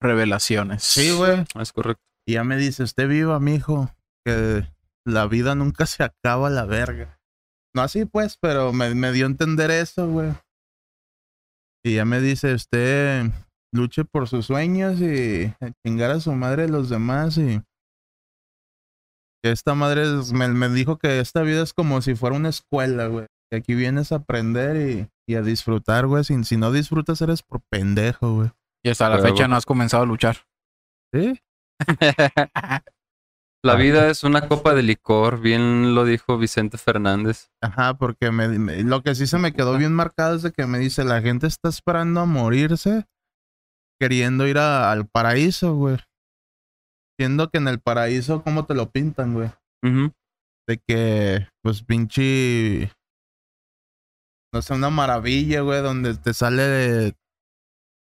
Revelaciones. Sí, güey. Es correcto. Y ya me dice, usted viva, mijo, que la vida nunca se acaba a la verga. No así pues, pero me, me dio a entender eso, güey. Y ya me dice, usted luche por sus sueños y chingar a su madre y los demás y... Esta madre es- me, me dijo que esta vida es como si fuera una escuela, güey. Que aquí vienes a aprender y, y a disfrutar, güey. Si, si no disfrutas eres por pendejo, güey. Y hasta la fecha no has comenzado a luchar. ¿Sí? La vida es una copa de licor, bien lo dijo Vicente Fernández. Ajá, porque me, me- lo que sí se me quedó bien marcado es de que me dice, la gente está esperando a morirse queriendo ir a- al paraíso, güey. Siendo que en el paraíso, ¿cómo te lo pintan, güey? De que, pues, pinche... No sé, una maravilla, güey, donde te sale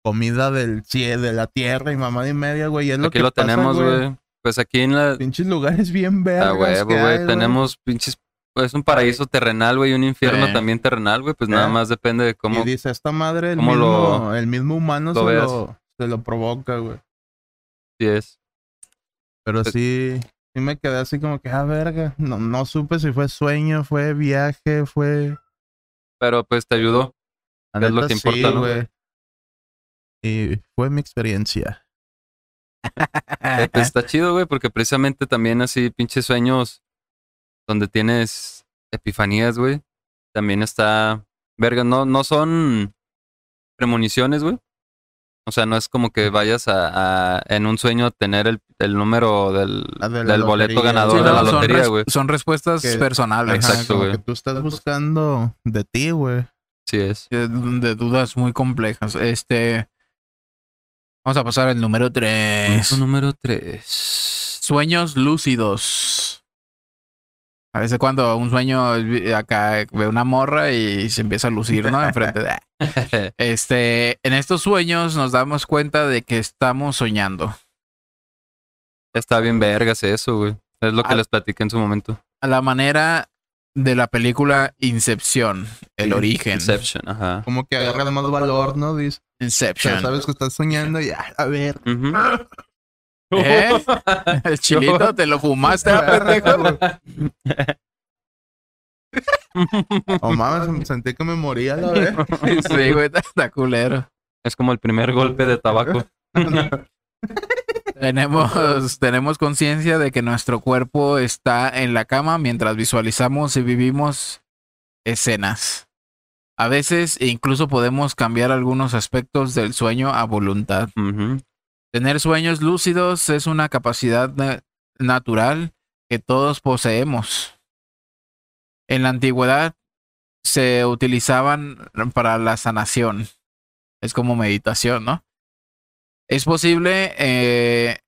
comida del cielo, de la tierra y mamada y media, güey. Y es lo Aquí que lo pasa, tenemos, güey. Pues aquí en la... Pinches lugares bien verdes. Huevo, güey. Tenemos pinches... Es un paraíso terrenal, güey, y un infierno también terrenal, güey. Pues nada más depende de Y cómo... dice, esta madre, el, mismo, lo- el mismo humano lo se, lo, se lo provoca, güey. sí es. Pero Pues- sí, sí me quedé así como que, ah, verga. No, no supe si fue sueño, fue viaje, fue... Pero pues te ayudó. Es lo que importa, sí, ¿no? güey. Y fue mi experiencia. Pues, está chido, güey, porque precisamente también así pinches sueños donde tienes epifanías, güey. También está... Verga, no, no son premoniciones, güey. O sea, no es como que vayas a, a- en un sueño tener el, el número del, de del boleto ganador Sí, de la son, lotería, res- güey. son respuestas Que- personales. Exacto, güey. que tú estás buscando de ti, güey. Sí es. eh, De dudas muy complejas. Este. Vamos a pasar al número 3. Punto número 3. Sueños lúcidos. A veces cuando un sueño eh, acá ve una morra y se empieza a lucir, ¿no? Enfrente de... Este, en estos sueños nos damos cuenta de que estamos soñando. Está bien vergas eso, güey. Es lo que les platiqué en su momento. A la manera de la película Inception, el Sí, origen. Inception, ajá. Como que agarra más valor, ¿no? Dice, o sea, Inception. sabes que estás soñando y, ah, a ver. ¿Eh? El chilito te lo fumaste, ah, pendejo. Oh mames, sentí que me moría la vez. sí, güey, está, está culero. Es como el primer golpe de tabaco. Tenemos, tenemos conciencia de que nuestro cuerpo está en la cama mientras visualizamos y vivimos escenas. A veces incluso podemos cambiar algunos aspectos del sueño a voluntad. Tener sueños lúcidos es una capacidad na- natural que todos poseemos. En la antigüedad se utilizaban para la sanación. Es como meditación, ¿no? Es posible eh,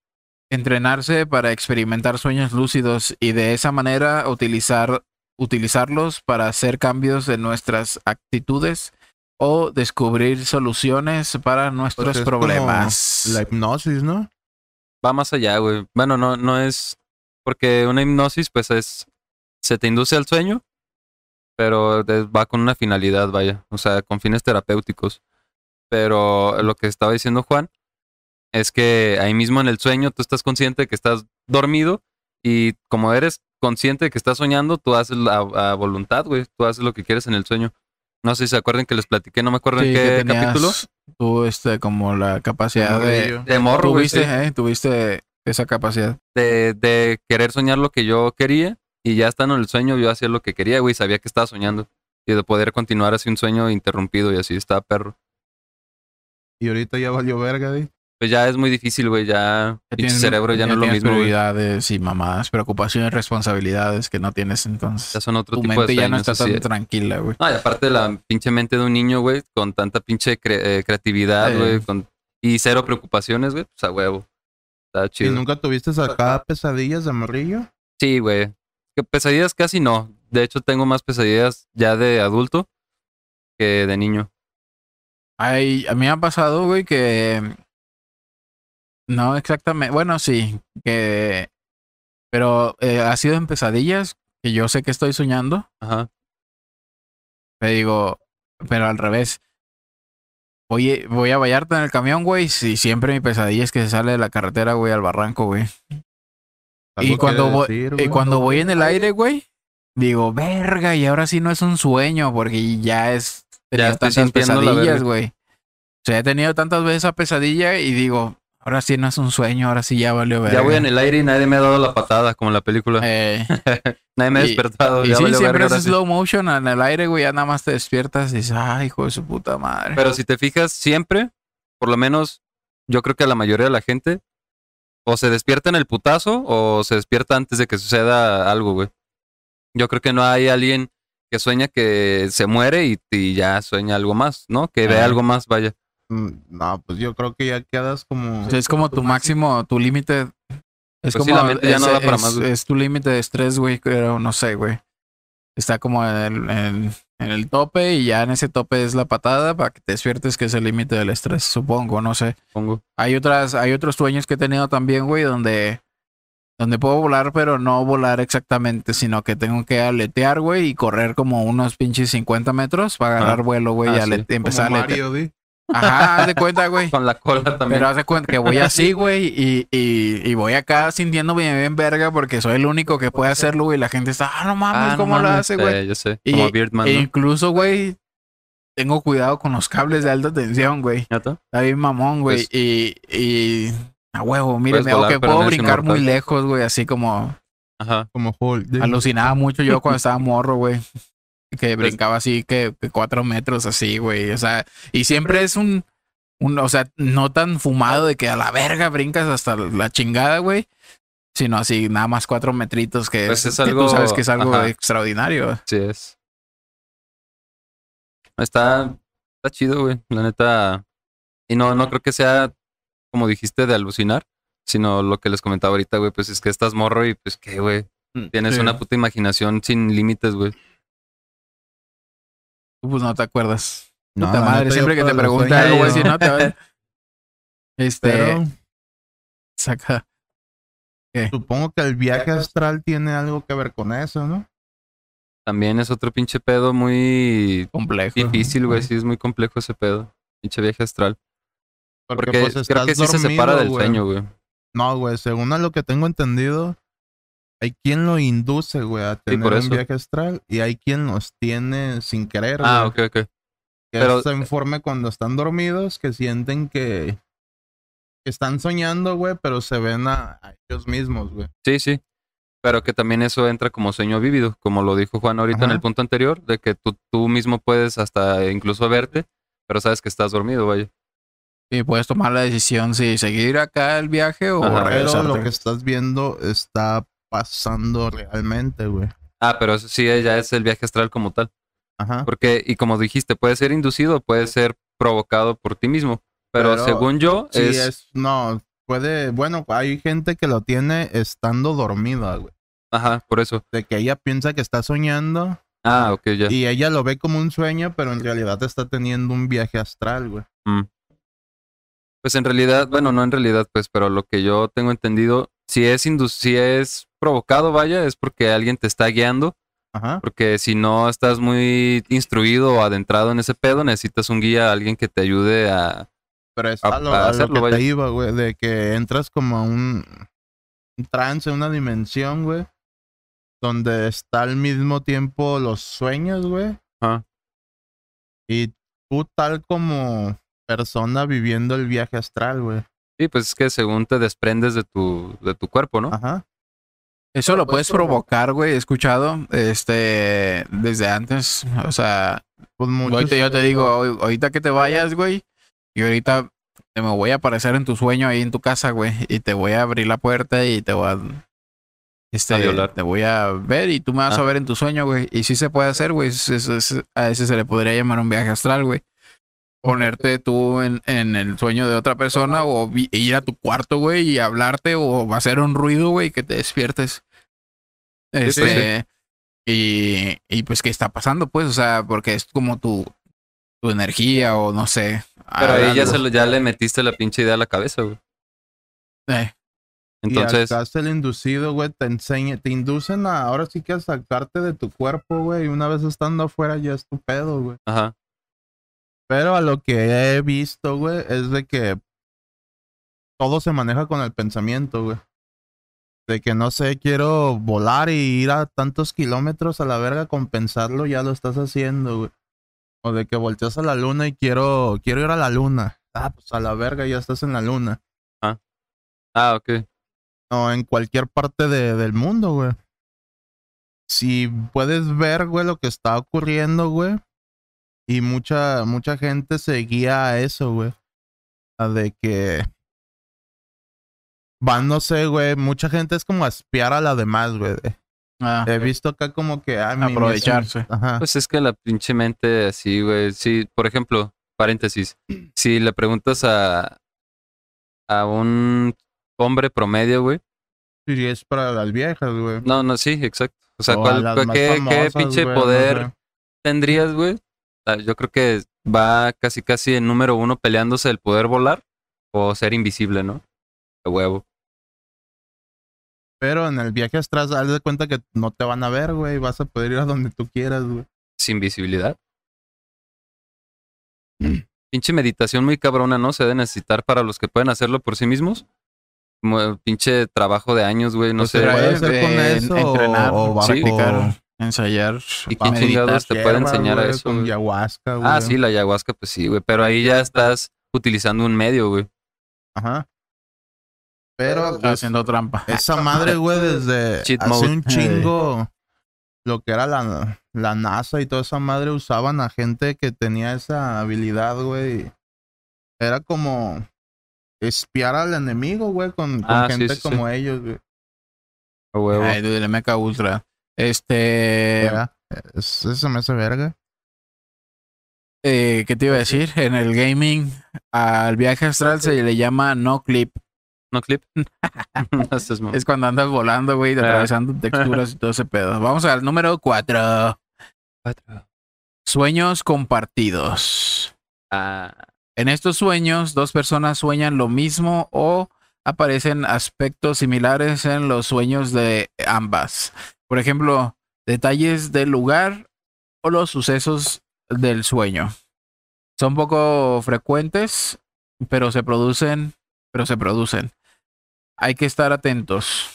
entrenarse para experimentar sueños lúcidos y de esa manera utilizar, utilizarlos para hacer cambios en nuestras actitudes o descubrir soluciones para nuestros Pues es como problemas. La hipnosis, ¿no? Va más allá, güey. Bueno, no, no es. Porque una hipnosis, pues es. Se te induce al sueño, pero de- va con una finalidad, vaya. O sea, con fines terapéuticos. Pero lo que estaba diciendo Juan es que ahí mismo en el sueño tú estás consciente de que estás dormido y como eres consciente de que estás soñando, tú haces la a voluntad, güey. Tú haces lo que quieres en el sueño. No sé si se acuerdan que les platiqué, no me acuerdo Sí, en qué tenías capítulo. Tú, este, como la capacidad de. De morro, güey. sí. Tuviste, eh, tuviste esa capacidad. de, de querer soñar lo que yo quería y ya estando en el sueño yo hacía lo que quería, güey, sabía que estaba soñando y de poder continuar así un sueño interrumpido y así estaba perro. Y ahorita ya valió verga, di. Pues ya es muy difícil, güey, ya tienes- cerebro ya, no es lo mismo, güey. prioridades y mamadas, preocupaciones, responsabilidades que no tienes entonces. Ya son otro Tu tipo mente de ya no está tan es. tranquila, güey. No, y aparte la pinche mente de un niño, güey, con tanta pinche cre- eh, creatividad, güey, con... y cero preocupaciones, güey, pues a huevo. Está ¿Y chido. nunca tuviste acá pesadillas de morrillo? Sí, güey. Pesadillas casi no. De hecho, tengo más pesadillas ya de adulto que de niño. Ay, a mí me ha pasado, güey, que. No exactamente. Bueno, sí, que. Pero eh, ha sido en pesadillas que yo sé que estoy soñando. Ajá. Te digo, pero al revés. Voy, voy a Vallarta en el camión, güey. Y siempre mi pesadilla es que se sale de la carretera, güey, al barranco, güey. Y ¿Algo cuando voy, decir, y cuando voy en el aire, güey, digo, verga, y ahora sí no es un sueño, porque ya es. Ya estoy tantas pesadillas, güey. O sea, he tenido tantas veces esa pesadilla y digo, ahora sí no es un sueño, ahora sí ya valió verga. Ya voy en el aire y nadie me ha dado la patada, como en la película. Eh, nadie me ha y- despertado. y ya sí, valió siempre verga, es sí. slow motion en el aire, güey, ya nada más te despiertas y dices, ay, hijo de su puta madre. Pero si te fijas, siempre, por lo menos, yo creo que a la mayoría de la gente, o se despierta en el putazo o se despierta antes de que suceda algo, güey. Yo creo que no hay alguien que sueña que se muere y, y ya sueña algo más, ¿no? Que ve algo más, vaya. Mm, No, pues yo creo que ya quedas como... O sea, es como tu máximo, tu límite. Es Pues sí, como la mente ya es, no da para es- más, güey. es tu límite de estrés, güey, pero no sé, güey. Está como en el, en- en el tope y ya en ese tope es la patada para que te despiertes, que es el límite del estrés, supongo, no sé. Pongo. Hay otras, hay otros sueños que he tenido también, güey, donde, donde puedo volar, pero no volar exactamente, sino que tengo que aletear, güey, y correr como unos pinches 50 metros para agarrar vuelo, güey, Ah, y ale- sí. empezar como a aletear. Mario. Ajá, haz de cuenta, güey. Con la cola también. Pero haz de cuenta que voy así, güey, y, y, y voy acá sintiéndome bien verga porque soy el único que puede hacerlo, güey. y La gente está, ah, no mames, Ah, no ¿cómo lo hace, güey? Eh, yo sé. Y- Como Beardman, E ¿no? incluso, güey, tengo cuidado con los cables de alta tensión, güey. Está bien mamón, güey. Pues- y, y a huevo, volar, que puedo no brincar muy lejos, güey, así como Ajá. Como Hulk. alucinaba mucho yo cuando estaba morro, güey. Pues Que brincaba así, que, que cuatro metros así, güey. O sea, y siempre es un, un, o sea, no tan fumado de que a la verga brincas hasta la chingada, güey. Sino así, nada más cuatro metritos que, Pues es que algo- tú sabes que es algo ajá. extraordinario. Sí es. Está, está chido, güey. La neta. Y no, no creo que sea, como dijiste, de alucinar. Sino lo que les comentaba ahorita, güey. Pues es que estás morro y pues qué, güey. Tienes Sí. una puta imaginación sin límites, güey. Tú pues no te acuerdas. No, Puta madre, siempre que te pregunta algo, güey, si ¿no? no te va- Este, Pero saca. supongo que el viaje astral tiene algo que ver con eso, ¿no? También es otro pinche pedo muy Complejo. difícil, güey. Sí, es muy complejo ese pedo. Pinche viaje astral. Porque, pues, creo estás que sí se separa del güey. sueño, güey. No, güey, según a lo que tengo entendido, hay quien lo induce, güey, a tener por un viaje astral y hay quien los tiene sin querer, Ah, güey. ok, ok. Que Pero- es informe cuando están dormidos, que sienten que, que están soñando, güey, pero se ven a, a ellos mismos, güey. Sí, sí. Pero que también eso entra como sueño vívido, como lo dijo Juan ahorita en el punto anterior, de que tú, tú mismo puedes hasta incluso verte, pero sabes que estás dormido, vaya. Y puedes tomar la decisión si seguir acá el viaje o Ajá. Pero lo que estás viendo está pasando realmente, güey. Ah, pero eso sí ya es el viaje astral como tal. Ajá. Porque, y como dijiste, puede ser inducido, puede ser provocado por ti mismo. Pero, Pero según yo, Sí, es, es... No, puede... Bueno, hay gente que lo tiene estando dormida, güey. Ajá, por eso. De que ella piensa que está soñando Ah, ok, ya. y ella lo ve como un sueño, pero en realidad está teniendo un viaje astral, güey. Pues en realidad, bueno, no en realidad, pues, pero lo que yo tengo entendido, si es si es provocado, vaya, es porque alguien te está guiando, Ajá. porque si no estás muy instruido o adentrado en ese pedo, necesitas un guía, alguien que te ayude a... Pero es A- a, lo, a a lo hacerlo, que te iba, güey, de que entras como a un, un trance, una dimensión, güey, donde está al mismo tiempo los sueños, güey, Ajá. y tú tal como persona viviendo el viaje astral, güey. Sí, pues es que según te desprendes de tu, de tu cuerpo, ¿no? Ajá. Eso lo puedes provocar, güey. He escuchado este desde antes. O sea, Pues ahorita yo te digo, "Ahor- ahorita que te vayas, güey. Y ahorita te me voy a aparecer en tu sueño ahí en tu casa, güey. Y te voy a abrir la puerta y te voy a. Este, A violar. Te voy a ver y tú me vas a Ah. ver en tu sueño, güey. Y sí se puede hacer, güey. A ese se le podría llamar un viaje astral, güey. Ponerte tú en, en el sueño de otra persona o vi- ir a tu cuarto, güey, y hablarte o hacer un ruido, güey, que te despiertes. Este, y, y pues, ¿qué está pasando? Pues, o sea, porque es como tu, tu energía o no sé. Pero ahí ya, se lo- ya le metiste la pinche idea a la cabeza, güey. Eh, Entonces, Y el inducido, güey, te enseña, te inducen a ahora sí que a sacarte de tu cuerpo, güey, y una vez estando afuera ya es tu pedo, güey. ajá. Pero a lo que he visto, güey, es de que todo se maneja con el pensamiento, güey. De que no sé, quiero volar y ir a tantos kilómetros a la verga, compensarlo, ya lo estás haciendo, güey. O de que volteas a la luna y quiero, quiero ir a la luna. Ah, pues a la verga, ya estás en la luna. Ah, ok. O en cualquier parte de- del mundo, güey. Si puedes ver, güey, lo que está ocurriendo, güey. Y mucha, mucha gente se guía a eso, güey. A de que van, no sé, güey. Mucha gente es como a espiar a la demás, güey. de- ah, He visto acá como que aprovecharse. Ajá. Pues es que la pinche mente así, güey. Sí, por ejemplo, paréntesis. Si le preguntas a, a un hombre promedio, güey. Y es para las viejas, güey. No, no, sí, exacto. O sea, O a ¿cuál, las cuál- más qué, qué pinche no poder sé. tendrías, güey? Ah, Yo creo que va casi casi en número uno peleándose el poder volar o ser invisible, ¿no? De huevo. Pero en el viaje atrás, haz de cuenta que no te van a ver, güey. Vas a poder ir a donde tú quieras, güey. Sin visibilidad. Pinche meditación muy cabrona, ¿no? Se debe necesitar para los que pueden hacerlo por sí mismos. Como pinche trabajo de años, güey, no Pues se sé. puede hacer con eso entrenar, o, o sí, bajo- practicar, ensayar. ¿Y quién chingados te puede enseñar a güey, eso? Con güey? ayahuasca, güey. Ah, sí, la ayahuasca, pues sí, güey. Pero ahí ya estás utilizando un medio, güey. Ajá. Pero Está haciendo trampa. esa madre, güey, desde Cheat hace mode. un chingo, lo que era la, la NASA y toda esa madre usaban a gente que tenía esa habilidad, güey. Era como espiar al enemigo, güey, con, con Ah, gente sí, sí. como ellos, güey. A huevo. Ay, dude, el Mecha Ultra. Este. Eso me hace verga. eh, ¿Qué te iba a decir? En el gaming, al viaje astral se le llama no clip. ¿No clip? Es cuando andas volando, güey, Ah. atravesando texturas y todo ese pedo. Vamos al número cuatro. Sueños compartidos. Ah, En estos sueños, dos personas sueñan lo mismo o aparecen aspectos similares en los sueños de ambas. Por ejemplo, detalles del lugar o los sucesos del sueño. Son poco frecuentes, pero se producen, pero se producen. Hay que estar atentos.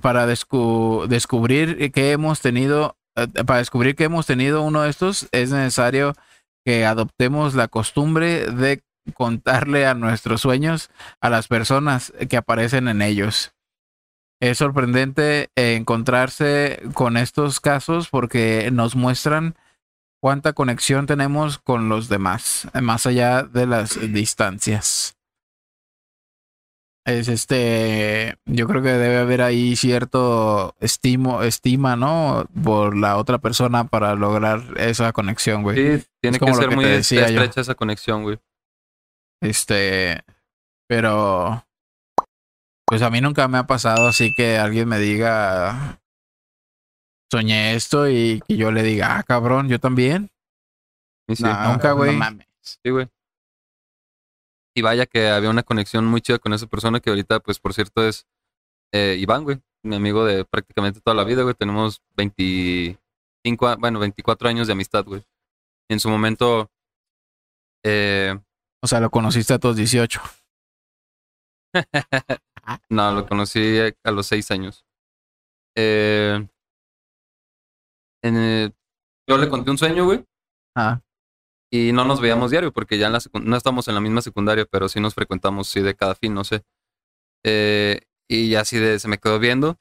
para descu- descubrir que hemos tenido, eh, para descubrir que hemos tenido uno de estos, es necesario que adoptemos la costumbre de contarle a nuestros sueños a las personas que aparecen en ellos. Es sorprendente encontrarse con estos casos porque nos muestran cuánta conexión tenemos con los demás, más allá de las distancias. Es este, yo creo que debe haber ahí cierto estimo, estima, ¿no? Por la otra persona para lograr esa conexión, güey. Sí, tiene Es como que ser que muy estrecha esa conexión, güey. Este, pero pues a mí nunca me ha pasado así que alguien me diga soñé esto y que yo le diga, ah, cabrón, yo también. Sí, nunca, güey. No mames. sí, güey. Y vaya que había una conexión muy chida con esa persona que ahorita, pues, por cierto, es eh, Iván, güey. Mi amigo de prácticamente toda la vida, güey. Tenemos 25, a- bueno, 24 años de amistad, güey. En su momento, eh, O sea, lo conociste a tus 18. no, lo conocí a los 6 años. Eh, en, yo le conté un sueño, güey. Ah, Y no nos veíamos diario porque ya en la no estamos en la misma secundaria, pero sí nos frecuentamos sí, de cada fin, no sé. Eh, y ya así de se me quedó viendo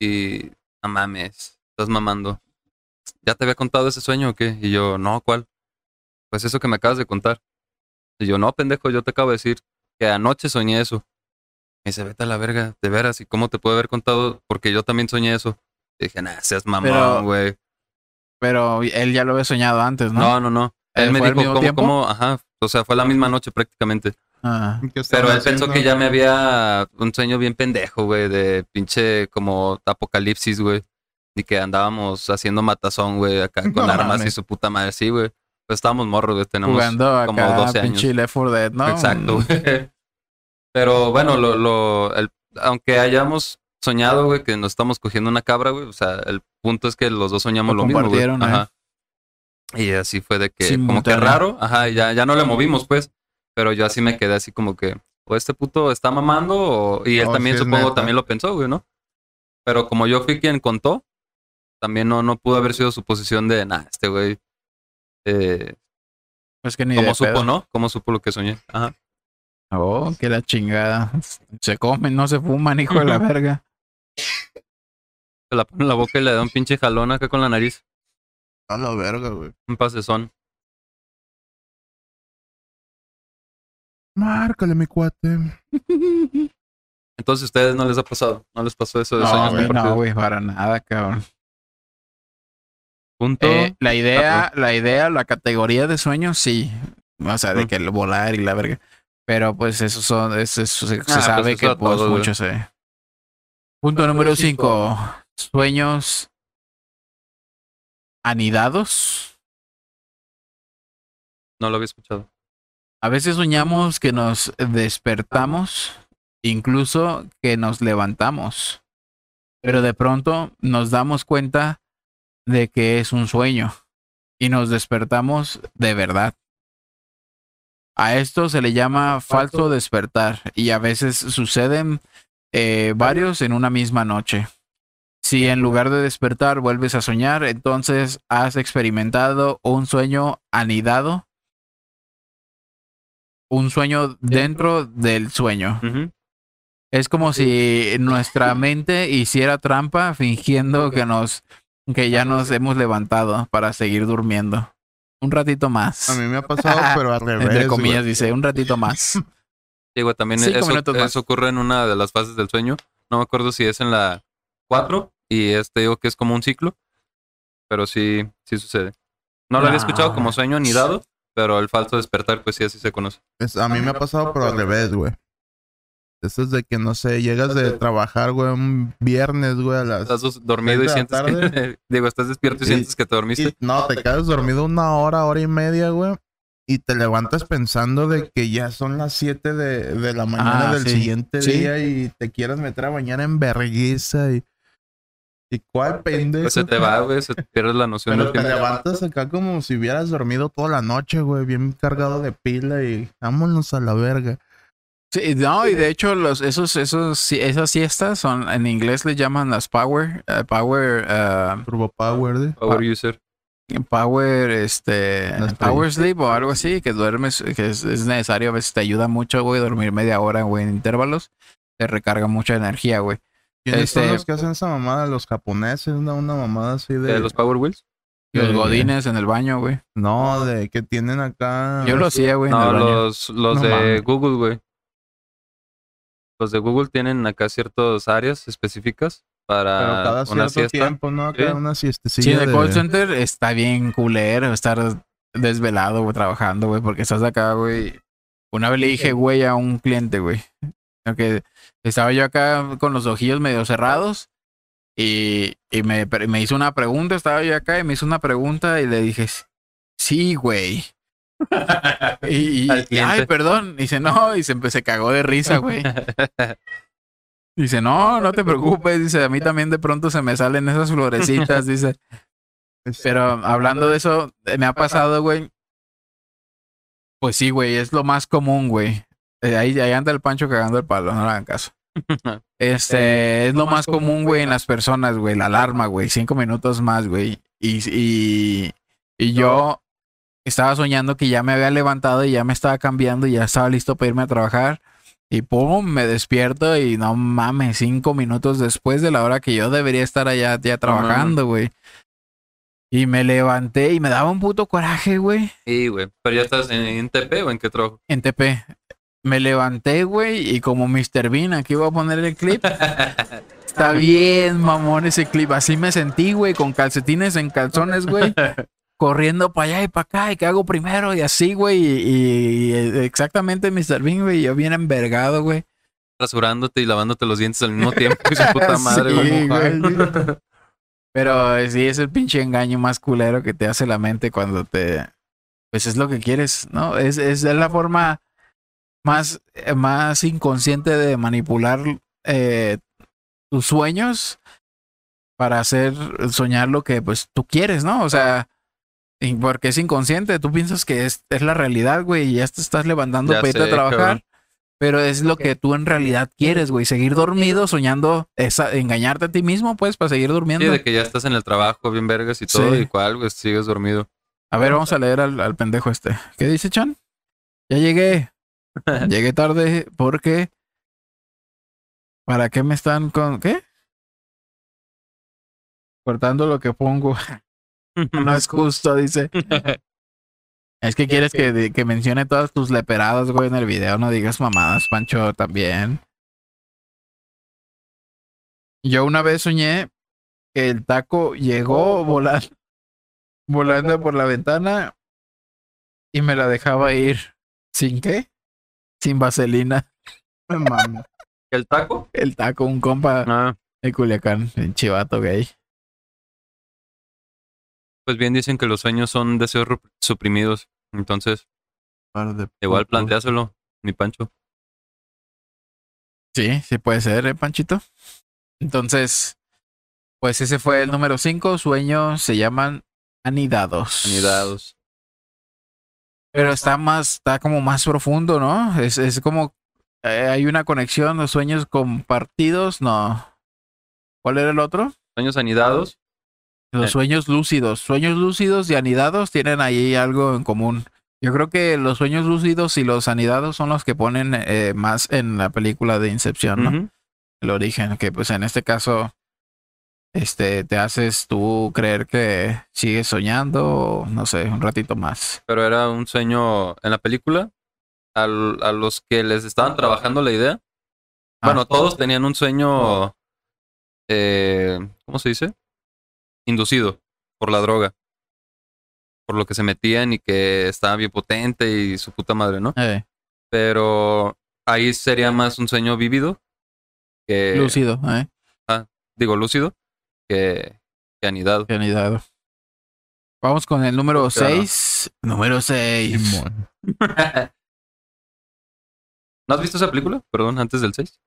y no mames, estás mamando. ¿Ya te había contado ese sueño o qué? Y yo, no, ¿cuál? Pues eso que me acabas de contar. Y yo, no, pendejo, yo te acabo de decir que anoche soñé eso. Y dice, vete a la verga, de veras, ¿y cómo te puedo haber contado? Porque yo también soñé eso. Y dije, nah, seas mamón, güey. pero él ya lo había soñado antes, ¿no? No, no, no. Él ¿Eh, me fue al dijo cómo, tiempo? cómo, ajá, o sea, fue la misma noche prácticamente. Ah, ¿Qué estaba Pero él pensó que ya me había un sueño bien pendejo, güey, de pinche como apocalipsis, güey. Y que andábamos haciendo matazón, güey, acá con No armas y su puta madre, sí, güey. Pues estábamos morros, güey, tenemos jugando acá, como 12 años. pinche Left 4 Dead, ¿no? Exacto, güey. Pero bueno, lo, lo, el- aunque hayamos soñado, güey, que nos estamos cogiendo una cabra, güey, o sea, el punto es que los dos soñamos Lo lo, mismo, güey. ¿eh? Ajá. Y así fue de que, como que raro, ajá, y ya, ya no le movimos, pues, pero yo así me quedé así como que, o este puto está mamando, o... y él también sí supongo neta. también lo pensó, güey, ¿no? Pero como yo fui quien contó, también no, no pudo haber sido su posición de, nah, este güey, eh, Es que ni ¿cómo de supo, pedo. no? ¿Cómo supo lo que soñé? Ajá. Oh, que la chingada. Se comen, no se fuman, hijo de la verga. Se la pone en la boca y le da un pinche jalón acá con la nariz. A la verga, güey. Un pasezón. Márcale, mi cuate. Entonces, ¿a ustedes no les ha pasado? ¿No les pasó eso de No, sueños güey, no, güey, para nada, cabrón. Punto. Eh, la idea, la idea, la categoría de sueños, sí. O sea, de que el volar y la verga. Pero pues eso son, es- eso se, se pues sabe que pues todos, güey. mucho se. Punto número 5. Sueños anidados. No lo había escuchado. A veces soñamos que nos despertamos, incluso que nos levantamos. Pero de pronto nos damos cuenta de que es un sueño y nos despertamos de verdad. A esto se le llama falso despertar y a veces suceden eh, varios en una misma noche. Si en lugar de despertar vuelves a soñar, entonces has experimentado un sueño anidado, un sueño dentro del sueño. Es como si nuestra mente hiciera trampa fingiendo que nos que ya nos hemos levantado para seguir durmiendo. Un ratito más. A mí me ha pasado, pero al revés. Entre comillas güey. dice, un ratito más. Sí, güey, también Cinco eso, minutos más. eso ocurre en una de las fases del sueño. No me acuerdo si es en la 4 y este digo que es como un ciclo. Pero sí, sí sucede. No lo había escuchado Ah. como sueño anidado, pero el falso despertar, pues sí, así se conoce. Es- a mí me ha pasado, pero al revés, güey. Eso es de que, no sé, llegas de trabajar, güey, un viernes, güey, a las... Estás dormido y sientes que... digo, estás despierto y sientes que te dormiste. Y, no, te quedas dormido una hora, hora y media, güey. Y te levantas pensando de que ya son las 7 de, de la mañana Ah, del sí. siguiente Sí. día y te quieres meter a bañar en vergüenza y... ¿Y cuál pendejo? Pues se te va, güey, se te pierde la noción Pero del te tiempo. levantas acá como si hubieras dormido toda la noche, güey, bien cargado de pila y vámonos a la verga. Sí, no, y de hecho los esos esos esas siestas son en inglés le llaman las power eh, power eh, Turbo Power, ¿de? Power user. power este Las power sleep o algo así que duermes que es, es necesario a veces te ayuda mucho güey dormir media hora güey en intervalos te recarga mucha energía güey ¿Quiénes son Este- los que hacen esa mamada? Los japoneses, una, una mamada así de... Los Power Wheels. los godines en el baño güey No, de que tienen acá... yo lo hacía güey en No, el baño. los, los No de mames. Google, güey. Los de Google tienen acá ciertas áreas específicas Pero para cada una cierto siesta. tiempo, ¿no? Acá Sí. una de... call center está bien culero estar desvelado, güey, trabajando, güey, porque estás acá, güey. Una vez le dije, güey, a un cliente, güey. Que estaba yo acá con los ojillos medio cerrados y, y me, me hizo una pregunta, estaba yo acá y me hizo una pregunta y le dije, sí, güey. Y, ay, perdón. Dice, no, y se, empe- se cagó de risa, güey. Dice, no, no te preocupes. Dice, a mí también de pronto se me salen esas florecitas. Dice, pero hablando de eso, eh, me ha pasado, güey. Pues sí, güey, es lo más común, güey. Eh, ahí, ahí anda el Pancho cagando el palo, no le hagan caso. Este, es lo más común, güey, en las personas, güey. La alarma, güey. Cinco minutos más, güey. Y, y, y yo estaba soñando que ya me había levantado y ya me estaba cambiando y ya estaba listo para irme a trabajar. Y pum, me despierto y no mames, cinco minutos después de la hora que yo debería estar allá ya trabajando, güey. Y me levanté y me daba un puto coraje, güey. Sí, güey. Pero ya estás en, en TP o en qué trabajo. En TP. Me levanté, güey, y como Mr. Bean, aquí voy a poner el clip. Está bien, mamón, ese clip. Así me sentí, güey, con calcetines en calzones, güey. corriendo para allá y para acá. ¿Y qué hago primero? Y así, güey. Y, y exactamente Mr. Bean, güey. Yo bien envergado, güey. Rasurándote y lavándote los dientes al mismo tiempo. y su puta madre, Sí, güey. güey. Pero eh, sí, es el pinche engaño más culero que te hace la mente cuando te... Pues es lo que quieres, ¿no? Es, es la forma más, eh, más inconsciente de manipular eh, tus sueños para hacer soñar lo que pues tú quieres, ¿no? O sea, y porque es inconsciente, tú piensas que es, es la realidad, güey, y ya te estás levantando Ya para irte a trabajar. cabrón. Pero es lo que tú en realidad quieres, güey. Seguir dormido, soñando, esa, engañarte a ti mismo, pues, para seguir durmiendo. Sí, de que ya estás en el trabajo, bien vergas y todo, Sí. y cual, güey, sigues dormido. A ver, vamos a leer al, al pendejo este. ¿Qué dice Chan? Ya llegué. Llegué tarde porque... ¿Para qué me están con... qué? Cortando lo que pongo. No es justo, dice. Es que quieres que, que mencione todas tus leperadas, güey, en el video. No digas mamadas, Pancho, también. Yo una vez soñé que el taco llegó volando, volando por la ventana y me la dejaba ir. ¿Sin qué? Sin vaselina. Mama. ¿El taco? El taco, un compa Ah, de Culiacán, un chivato gay. Pues bien dicen que los sueños son deseos suprimidos. Entonces, igual planteáselo, mi Pancho. Sí, sí puede ser, ¿eh, Panchito? Entonces, pues ese fue el número 5. Sueños se llaman anidados. Anidados. Pero está más, está como más profundo, ¿no? Es, es como, eh, hay una conexión, los sueños compartidos, no. ¿Cuál era el otro? Sueños anidados. Los Eh. sueños lúcidos. Sueños lúcidos y anidados tienen ahí algo en común. Yo creo que los sueños lúcidos y los anidados son los que ponen eh, más en la película de Incepción, ¿no? El origen, que pues en este caso, este, te haces tú creer que sigues soñando, no sé, un ratito más. Pero era un sueño en la película. al- a los que les estaban trabajando la idea. Ah. Bueno, todos tenían un sueño. eh, ¿Cómo se dice? Inducido por la droga. Por lo que se metían y que estaba bien potente y su puta madre, ¿no? Eh, Pero ahí sería más un sueño vívido que. lúcido, ¿eh? Digo, lúcido. Que, que anidado. Realidad. Vamos con el número Claro. 6. Número 6. Simón. ¿No has visto esa película? Perdón, antes del 6.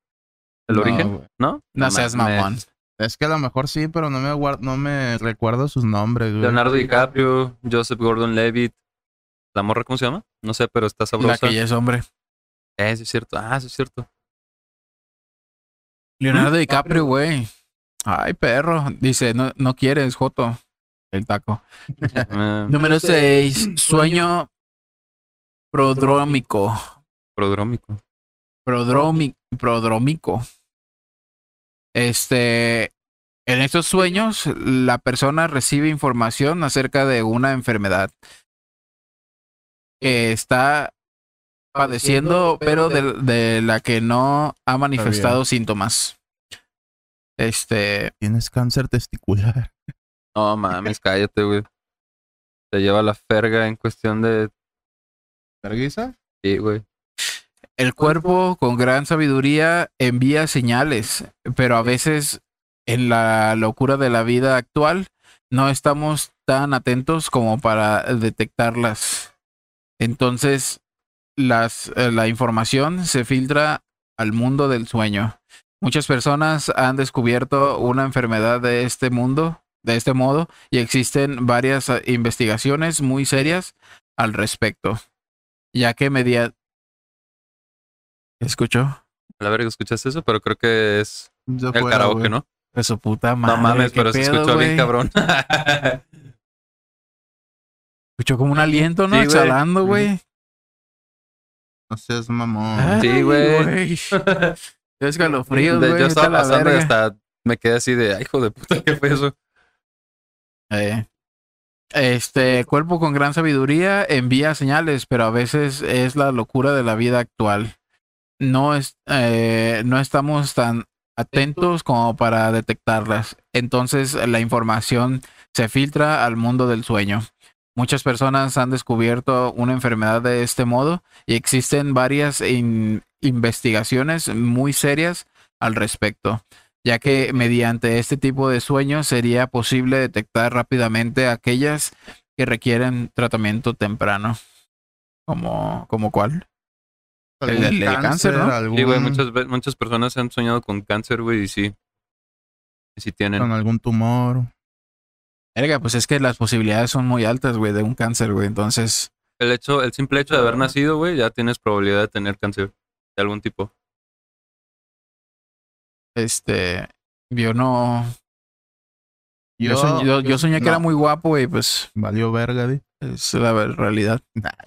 ¿El No, origen? güey. ¿No? No seas mames. mamón. Es que a lo mejor sí, pero no me, no me recuerdo sus nombres, güey. Leonardo DiCaprio, Joseph Gordon Levitt. ¿La morra cómo se llama? No sé, pero está La sabrosa. que ya es hombre. Eh, sí es cierto. Ah, sí es cierto. Leonardo DiCaprio, güey. Ay, perro. Dice, no, no quieres, Joto. El taco. Ah, Número 6. Sueño prodrómico. prodrómico. Prodromi- prodrómico. Este. En estos sueños, la persona recibe información acerca de una enfermedad que está padeciendo, pero de, de la que no ha manifestado síntomas. Este. Tienes cáncer testicular. No mames, cállate, güey. Te lleva la ferga en cuestión de. ¿Verguiza? Sí, güey. El cuerpo con gran sabiduría envía señales, pero a veces en la locura de la vida actual no estamos tan atentos como para detectarlas. Entonces, las, eh, la información se filtra al mundo del sueño. Muchas personas han descubierto una enfermedad de este mundo, de este modo, y existen varias eh, investigaciones muy serias al respecto, ya que media... ¿Escuchó? A la verga, ¿escuchaste eso? Pero creo que es el karaoke. ¿no? De su puta madre. no mames, pero se escuchó bien cabrón. Escuchó como un aliento, ¿no? Sí. Exhalando, güey. No seas mamón. Ay, Sí, güey. Qué escalofríos, De- güey. Yo estaba pasando y hasta me quedé así de, ay, hijo de puta, ¿qué fue eso? Eh, Este cuerpo con gran sabiduría envía señales, pero a veces es la locura de la vida actual. No, es, eh, no estamos tan atentos como para detectarlas. Entonces la información se filtra al mundo del sueño. Muchas personas han descubierto una enfermedad de este modo y existen varias in- investigaciones muy serias al respecto ya que mediante este tipo de sueños sería posible detectar rápidamente aquellas que requieren tratamiento temprano. ¿Como, como cuál? El- el cáncer, ¿no? algún- Sí, güey, muchas, muchas personas han soñado con cáncer, güey, y sí. Y sí tienen. Con algún tumor. Erga, pues es que las posibilidades son muy altas, güey, de un cáncer, güey. Entonces, El hecho, el simple hecho de haber nacido, güey, ya tienes probabilidad de tener cáncer de algún tipo. este, yo no... Yo, Yo, soñé, yo- yo soñé que no. era muy guapo, güey, pues Valió verga, di. es la realidad.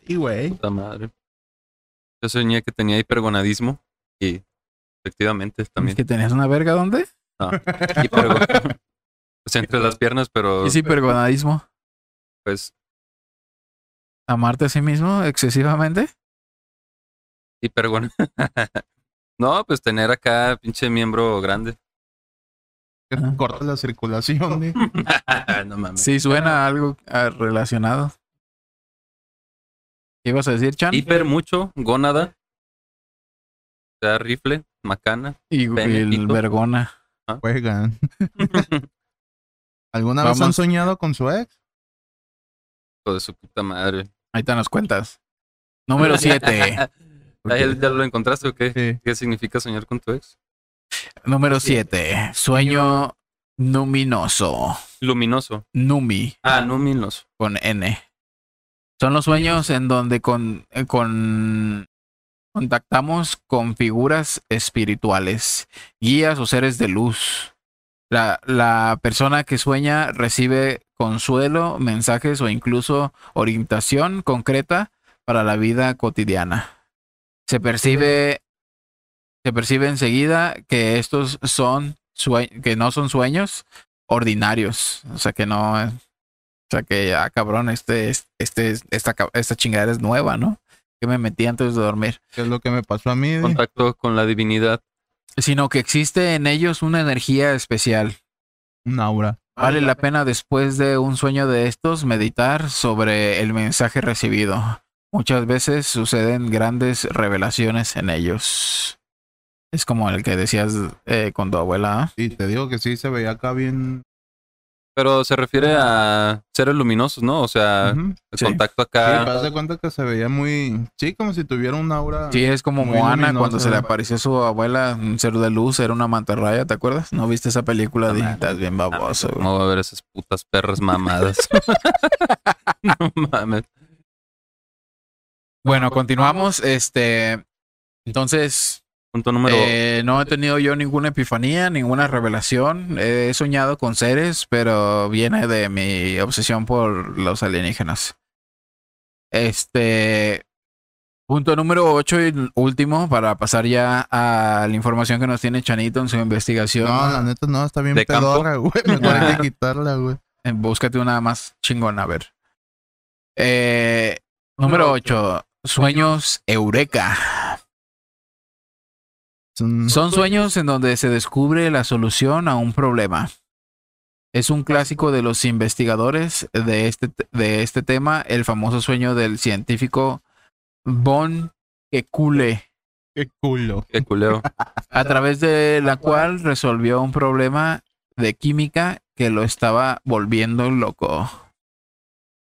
Ay, güey. Puta madre. Yo soñé que tenía hipergonadismo y efectivamente también. ¿Que tenías una verga dónde? Hipergo- pues entre las piernas, pero Es hipergonadismo. pues ¿Amarte a sí mismo excesivamente? hipergon. no, pues tener acá pinche miembro grande. Corta la circulación, di. no mames. Sí, suena a algo ah, relacionado. ¿Qué ibas a decir, Chan? Hiper mucho, gónada. O sea, rifle, macana. Y, el vergona. Juegan. ¿Alguna vez han soñado con su ex? Hijo de su puta madre. Ahí te nos cuentas. Número 7. ¿Ya, ya lo encontraste o qué? Sí. ¿Qué significa soñar con tu ex? Número 7. Sueño numinoso. Luminoso. Numi, Ah, luminoso. con N. Son los sueños en donde con, eh, con contactamos con figuras espirituales, guías o seres de luz. La, la persona que sueña recibe consuelo, mensajes o incluso orientación concreta para la vida cotidiana. Se percibe, se percibe enseguida que estos son sue- que no son sueños ordinarios. O sea que no, o sea que ah, cabrón, este, este, esta, esta chingadera es nueva, ¿no? Que me metí antes de dormir. ¿Qué es lo que me pasó a mí? Contacto con la divinidad. Sino que existe en ellos una energía especial. Un aura. Vale la pena después de un sueño de estos meditar sobre el mensaje recibido. Muchas veces suceden grandes revelaciones en ellos. Es como el que decías eh, con tu abuela. ¿ah? Y te digo que sí se veía acá bien. Pero se refiere a seres luminosos, ¿no? O sea, el Sí. contacto Sí, acá. te das cuenta que se veía muy. Sí, como si tuviera un aura. Sí, es como Moana cuando se le apareció a su abuela un ser de luz, era una mantarraya, ¿te acuerdas? ¿No viste esa película? No, Estás bien baboso. güey. ¿Cómo va a ver esas putas perras mamadas? no mames. Bueno, continuamos. Este, Entonces, Punto número. eh, no he tenido yo ninguna epifanía, ninguna revelación. He soñado con seres, pero viene de mi obsesión por los alienígenas. Este. Punto número 8 y último para pasar ya a la información que nos tiene Chanito en su investigación. No, la neta no, está bien pedorra, güey. Que quitarla, güey. Eh, Búscate una más chingona, a ver. Eh, número 8. Sueños Eureka. Son- Son sueños en donde se descubre la solución a un problema. Es un clásico de los investigadores de este, de este tema, el famoso sueño del científico Von Kekule, Qué culo. Qué culeo. a través de la cual resolvió un problema de química que lo estaba volviendo loco.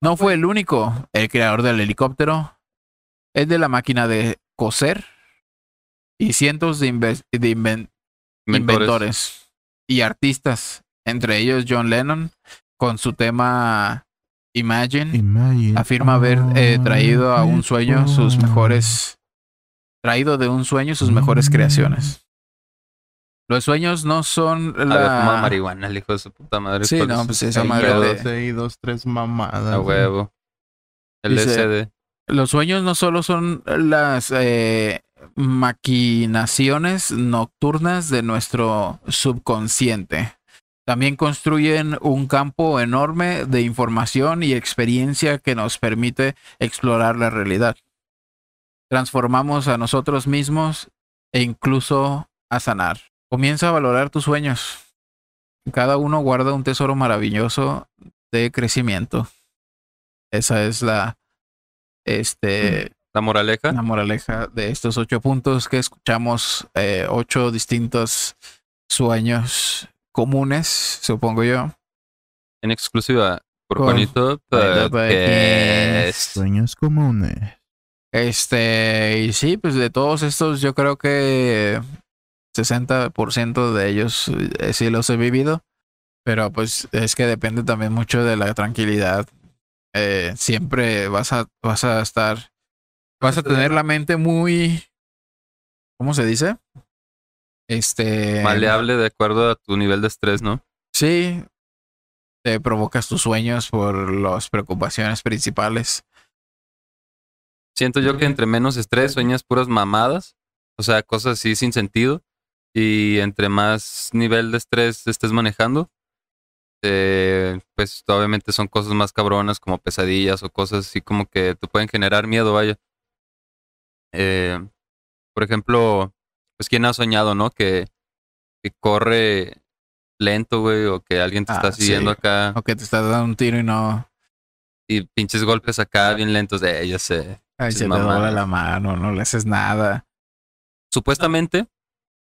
No fue el único, el creador del helicóptero, es de la máquina de coser y cientos de, inven- inventores y artistas, entre ellos John Lennon, con su tema Imagine, Imagine afirma haber eh, traído a un sueño sus mejores, traído de un sueño sus mejores creaciones. Los sueños no son Había fumado la... marihuana, el hijo de su puta madre. Sí, no, pues esa madre de- Dos, ahí, dos, tres mamadas. A huevo. El Dice- SD. Los sueños no solo son las eh, maquinaciones nocturnas de nuestro subconsciente. También construyen un campo enorme de información y experiencia que nos permite explorar la realidad. Transformamos a nosotros mismos e incluso a sanar. Comienza a valorar tus sueños. Cada uno guarda un tesoro maravilloso de crecimiento. Esa es la este La moraleja. la moraleja de estos ocho puntos que escuchamos, eh, ocho distintos sueños comunes, supongo yo. En exclusiva por Con- Juanito Podcast. Sueños comunes. Este, y sí, pues de todos estos, yo creo que 60% de ellos eh, sí los he vivido, pero pues es que depende también mucho de la tranquilidad. Eh, siempre vas a, vas a estar, vas a tener la mente muy, ¿cómo se dice? Este, Maleable de acuerdo a tu nivel de estrés, ¿no? Sí, te provocas tus sueños por las preocupaciones principales. Siento yo que entre menos estrés sueñas puras mamadas, o sea, cosas así sin sentido, y entre más nivel de estrés estés manejando, eh, pues obviamente son cosas más cabronas como pesadillas o cosas así como que te pueden generar miedo, vaya. Eh, por ejemplo, pues quién ha soñado, ¿no? Que, que corre lento, güey, o que alguien te Ah, está siguiendo sí. acá O que te estás dando un tiro y no. y pinches golpes acá bien lentos de ella se Ay, se te dobla la mano, no le haces nada. supuestamente,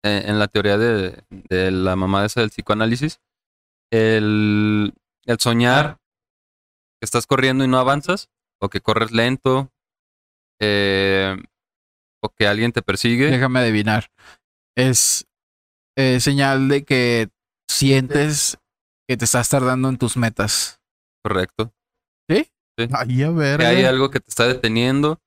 eh, en la teoría de, de la mamá esa del psicoanálisis, el, el soñar que estás corriendo y no avanzas, o que corres lento, eh, o que alguien te persigue, Déjame adivinar. Es eh, señal de que sientes que te estás tardando en tus metas. correcto. Ay, a ver. Que hay algo que te está deteniendo,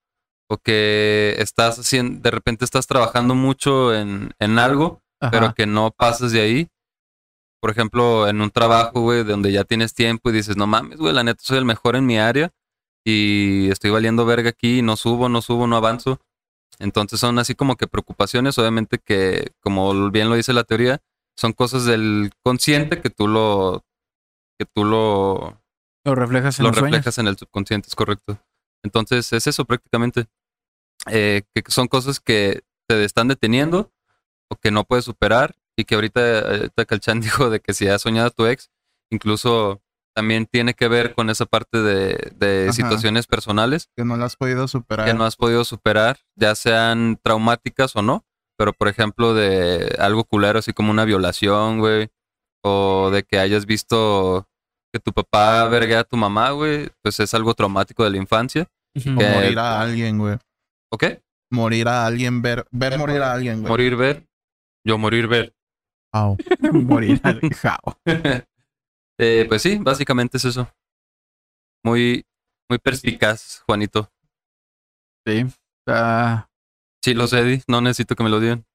o que estás haciendo, de repente estás trabajando mucho en, en algo, pero que no pasas de ahí. Por ejemplo, en un trabajo, güey, donde ya tienes tiempo y dices, no mames, güey, la neta soy el mejor en mi área y estoy valiendo verga aquí, no subo, no subo, no avanzo. Entonces son así como que preocupaciones, obviamente que, como bien lo dice la teoría, son cosas del consciente que tú lo, que tú lo, Lo reflejas en lo los sueños. reflejas en el subconsciente, es correcto. Entonces es eso prácticamente. Eh, que son cosas que te están deteniendo o que no puedes superar y que ahorita, ahorita que el Chan dijo de que si has soñado a tu ex, incluso también tiene que ver con esa parte de, de situaciones personales Que no lo has podido superar. que no has podido superar, ya sean traumáticas o no, pero por ejemplo de algo culero así como una violación, güey, o de que hayas visto que tu papá verguea a tu mamá, güey, pues es algo traumático de la infancia. O que- morir a alguien, güey. ¿O qué? Morir a alguien, ver, ver morir a alguien, güey. Morir, ver. Yo morir, ver. Au. Morir al jao. Eh, pues sí, básicamente es eso. Muy, muy perspicaz, Juanito. Sí. Está, Sí, lo sé. No necesito que me lo digan.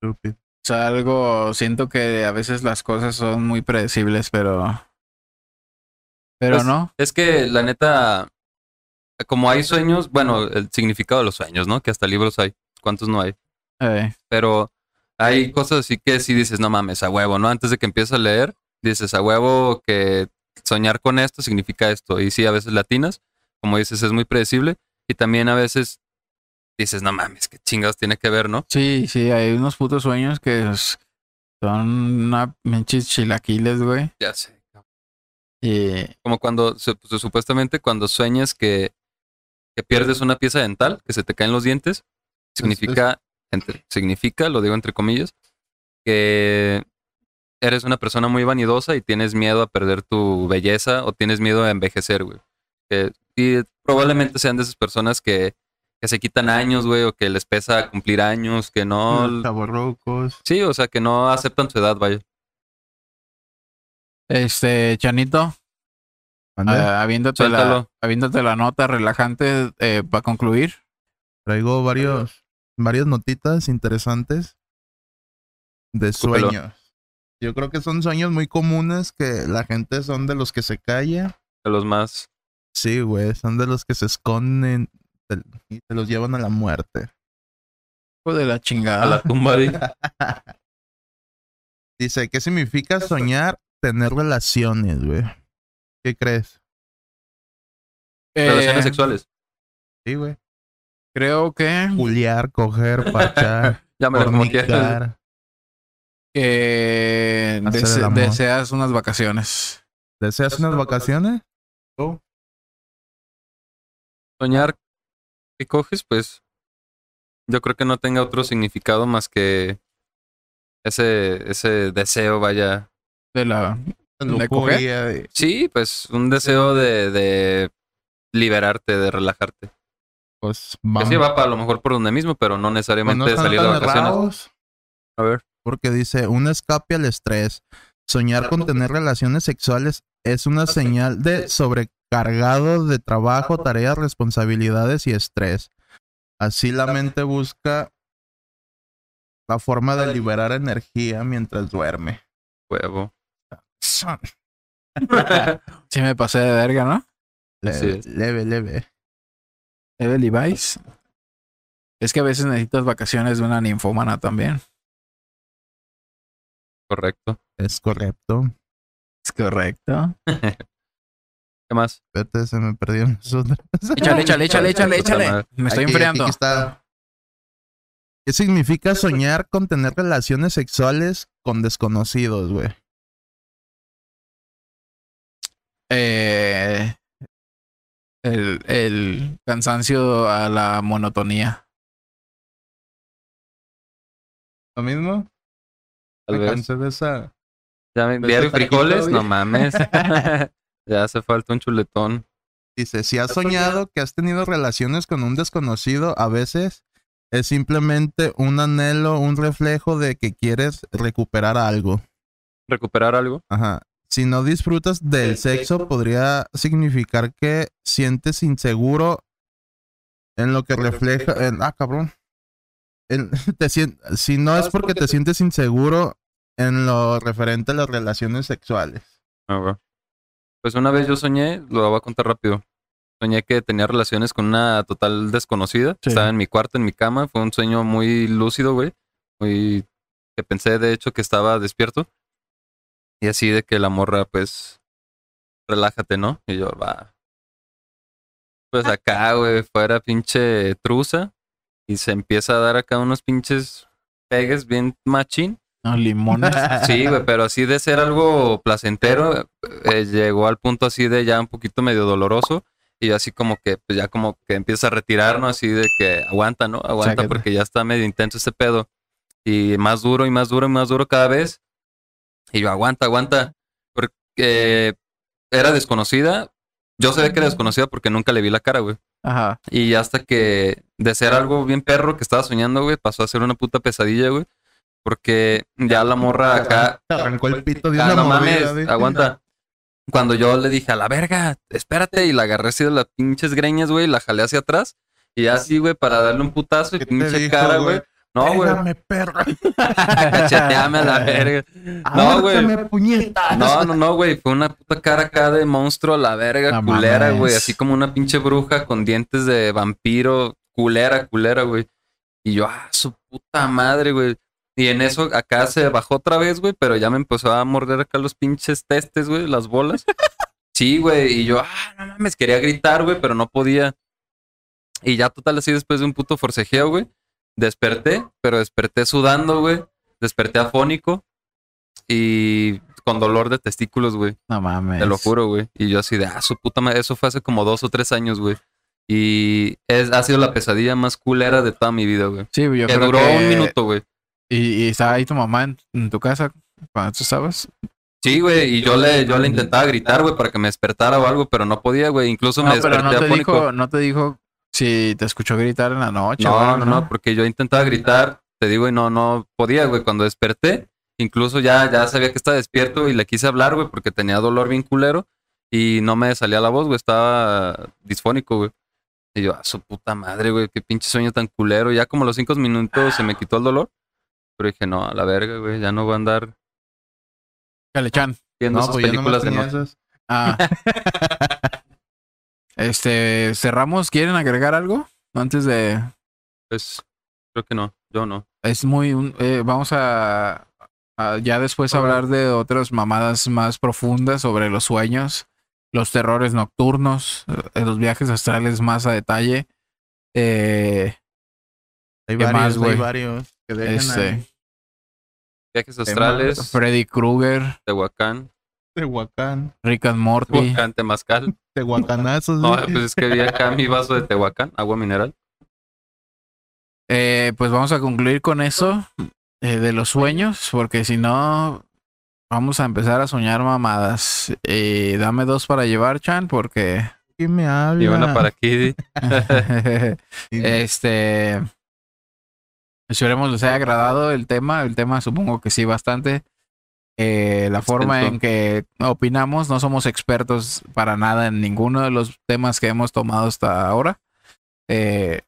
Estúpido. O sea, algo, siento que a veces las cosas son muy predecibles, pero... Pero Pues, no. Es que la neta, como hay sueños, bueno, el significado de los sueños, ¿no? Que hasta libros hay. ¿Cuántos no hay? Eh, Pero hay cosas así que sí dices, no mames, a huevo, ¿no? Antes de que empieces a leer, dices, a huevo que soñar con esto significa esto. Y sí, a veces latinas, como dices, es muy predecible. Y también a veces dices, no mames, qué chingados tiene que ver, ¿no? sí, sí, hay unos putos sueños que son una pinches chilaquiles, güey. Ya sé. Y Como cuando, su- supuestamente, cuando sueñas que, que pierdes una pieza dental, que se te caen los dientes, significa, entre- significa, lo digo entre comillas, que eres una persona muy vanidosa y tienes miedo a perder tu belleza o tienes miedo a envejecer, güey. Que- y probablemente sean de esas personas que, que se quitan años, güey, o que les pesa cumplir años, que no... Chavorrucos. Sí, o sea, que no aceptan su edad, vaya. este, Chanito, Mande. ah, habiéndote, la, habiéndote la nota relajante eh, para concluir. Traigo varios, varias notitas interesantes de sueños. Yo creo que son sueños muy comunes que la gente son de los que se calla. De los más... Sí, güey, son de los que se esconden y se los llevan a la muerte. Hijo de la A chingada. la tumba, di. Dice, ¿qué significa soñar tener relaciones, güey? ¿Qué crees? Eh, Relaciones sexuales. Sí, güey. Creo que, Juliar, coger, Llámalo como quieras. fornicar. Que dese- amor. deseas unas vacaciones. ¿Deseas unas vacaciones? Tú. soñar que coges, pues yo creo que no tenga otro significado más que ese, ese deseo, vaya. De la. ¿De de- Sí, pues un deseo de, de liberarte, de relajarte. Pues Que vamos. sí va para lo mejor por donde mismo, pero no Pues necesariamente no están salir de vacaciones. errados, A ver, porque dice, un escape al estrés. Soñar con tener relaciones sexuales es una señal de sobrecargado de trabajo, tareas, responsabilidades y estrés. Así la mente busca la forma de liberar energía mientras duerme. huevo. Sí, me pasé de verga, ¿no? Leve, es. leve, leve. Eve Levi's. Es que a veces necesitas vacaciones de una ninfómana también. Correcto. Es correcto. Es correcto. ¿Qué más? Espérate, se me perdieron las otras. Échale, échale, échale, échale, échale. Me estoy Aquí, enfriando. aquí está. ¿Qué significa soñar con tener relaciones sexuales con desconocidos, güey? Eh, el, el cansancio a la monotonía. ¿Lo mismo? Tal Me vez. cansé de esa. Ya me frijoles, no mames. ya hace falta un chuletón. Dice, si has soñado que has tenido relaciones con un desconocido, a veces es simplemente un anhelo, un reflejo de que quieres recuperar algo. Recuperar algo. Ajá. Si no disfrutas del sexo, podría significar que sientes inseguro en lo que refleja. en- ah, cabrón. En- te si no es porque te sientes inseguro en lo referente a las relaciones sexuales. Ah. Pues una vez yo soñé, lo voy a contar rápido. Soñé que tenía relaciones con una total desconocida. Sí. Estaba en mi cuarto, en mi cama. Fue un sueño muy lúcido, güey. Muy que pensé de hecho que estaba despierto. Y así de que la morra, pues, relájate, ¿no? Y yo, va. Pues acá, güey, fuera pinche truza. Y se empieza a dar acá unos pinches pegues bien machín. No, limones. Sí, güey, pero así de ser algo placentero, eh, llegó al punto así de ya un poquito medio doloroso. Y yo así como que, pues ya como que empieza a retirarnos, así de que aguanta, ¿no? Aguanta porque ya está medio intenso este pedo. Y más duro y más duro y más duro cada vez. Y yo, aguanta, aguanta. Porque era desconocida. Yo sabía que era desconocida porque nunca le vi la cara, güey. Ajá. Y hasta que de ser algo bien perro que estaba soñando, güey, pasó a ser una puta pesadilla, güey. Porque ya la morra acá Te arrancó el pito de Ah, una no mames, aguanta. Cuando yo le dije a la verga, espérate, y la agarré así de las pinches greñas, güey, y la jalé hacia atrás. Y así, güey, para darle un putazo y ¿Qué te pinche dijo, cara, güey? No, güey. Pégame, perro. Cacheteame a la verga. No, güey. No, no, no, güey. Fue una puta cara acá de monstruo a la verga, No culera, mames. güey. Así como una pinche bruja con dientes de vampiro. Culera, culera, güey. Y yo, ah, su puta madre, güey. Y en eso acá se bajó otra vez, güey, pero ya me empezó a morder acá los pinches testes, güey, las bolas. Sí, güey. Y yo, ah, no mames, quería gritar, güey, pero no podía. Y ya total así después de un puto forcejeo, güey. Desperté, pero desperté sudando, güey. Desperté afónico y con dolor de testículos, güey. No mames. Te lo juro, güey. Y yo así de, ah, su puta madre. Eso fue hace como dos o tres años, güey. Y es, ha sido la pesadilla más culera de toda mi vida, güey. Sí, yo Que creo duró que- un minuto, güey. Y, y estaba ahí tu mamá en, en tu casa cuando tú estabas. Sí, güey. Y yo le, yo le intentaba gritar, güey, para que me despertara o algo, pero no podía, güey. Incluso me No, pero desperté no te afónico. dijo, no te dijo si te escuchó gritar en la noche. No, no, no, porque yo intentaba gritar, te digo, y no, no podía, güey. Cuando desperté, incluso ya, ya sabía que estaba despierto y le quise hablar, güey, porque tenía dolor bien culero y no me salía la voz, güey, estaba disfónico, güey. Y yo, a su puta madre, güey, qué pinche sueño tan culero. Ya como a los cinco minutos se me quitó el dolor, pero dije, no, a la verga, güey, ya no voy a andar Calechan. viendo No, esas pues películas de tenía noche. Ah. este, cerramos. ¿Quieren agregar algo? Antes de. Pues, creo que no, yo no. Es muy. un- eh, vamos a, a ya después hablar de otras mamadas más profundas sobre los sueños, los terrores nocturnos, eh, los viajes astrales más a detalle. Eh, Hay ¿Qué varios, más, güey? hay varios. Que dejen este, ahí. Viajes astrales, Freddy Krueger, Tehuacán, Tehuacán. Rick and Morty. Tehuacán, Temazcal. Tehuacanazos. No, pues es que vi acá mi vaso de Tehuacán, agua mineral. Eh, pues vamos a concluir con eso eh, de los sueños, porque si no, vamos a empezar a soñar mamadas. Eh, dame dos para llevar, Chan, porque ¿Quién me habla? Y una para Kiddy. Y- este. Esperemos les haya agradado el tema. El tema supongo que sí, bastante. Eh, la forma en que opinamos, no somos expertos para nada en ninguno de los temas que hemos tomado hasta ahora. Eh,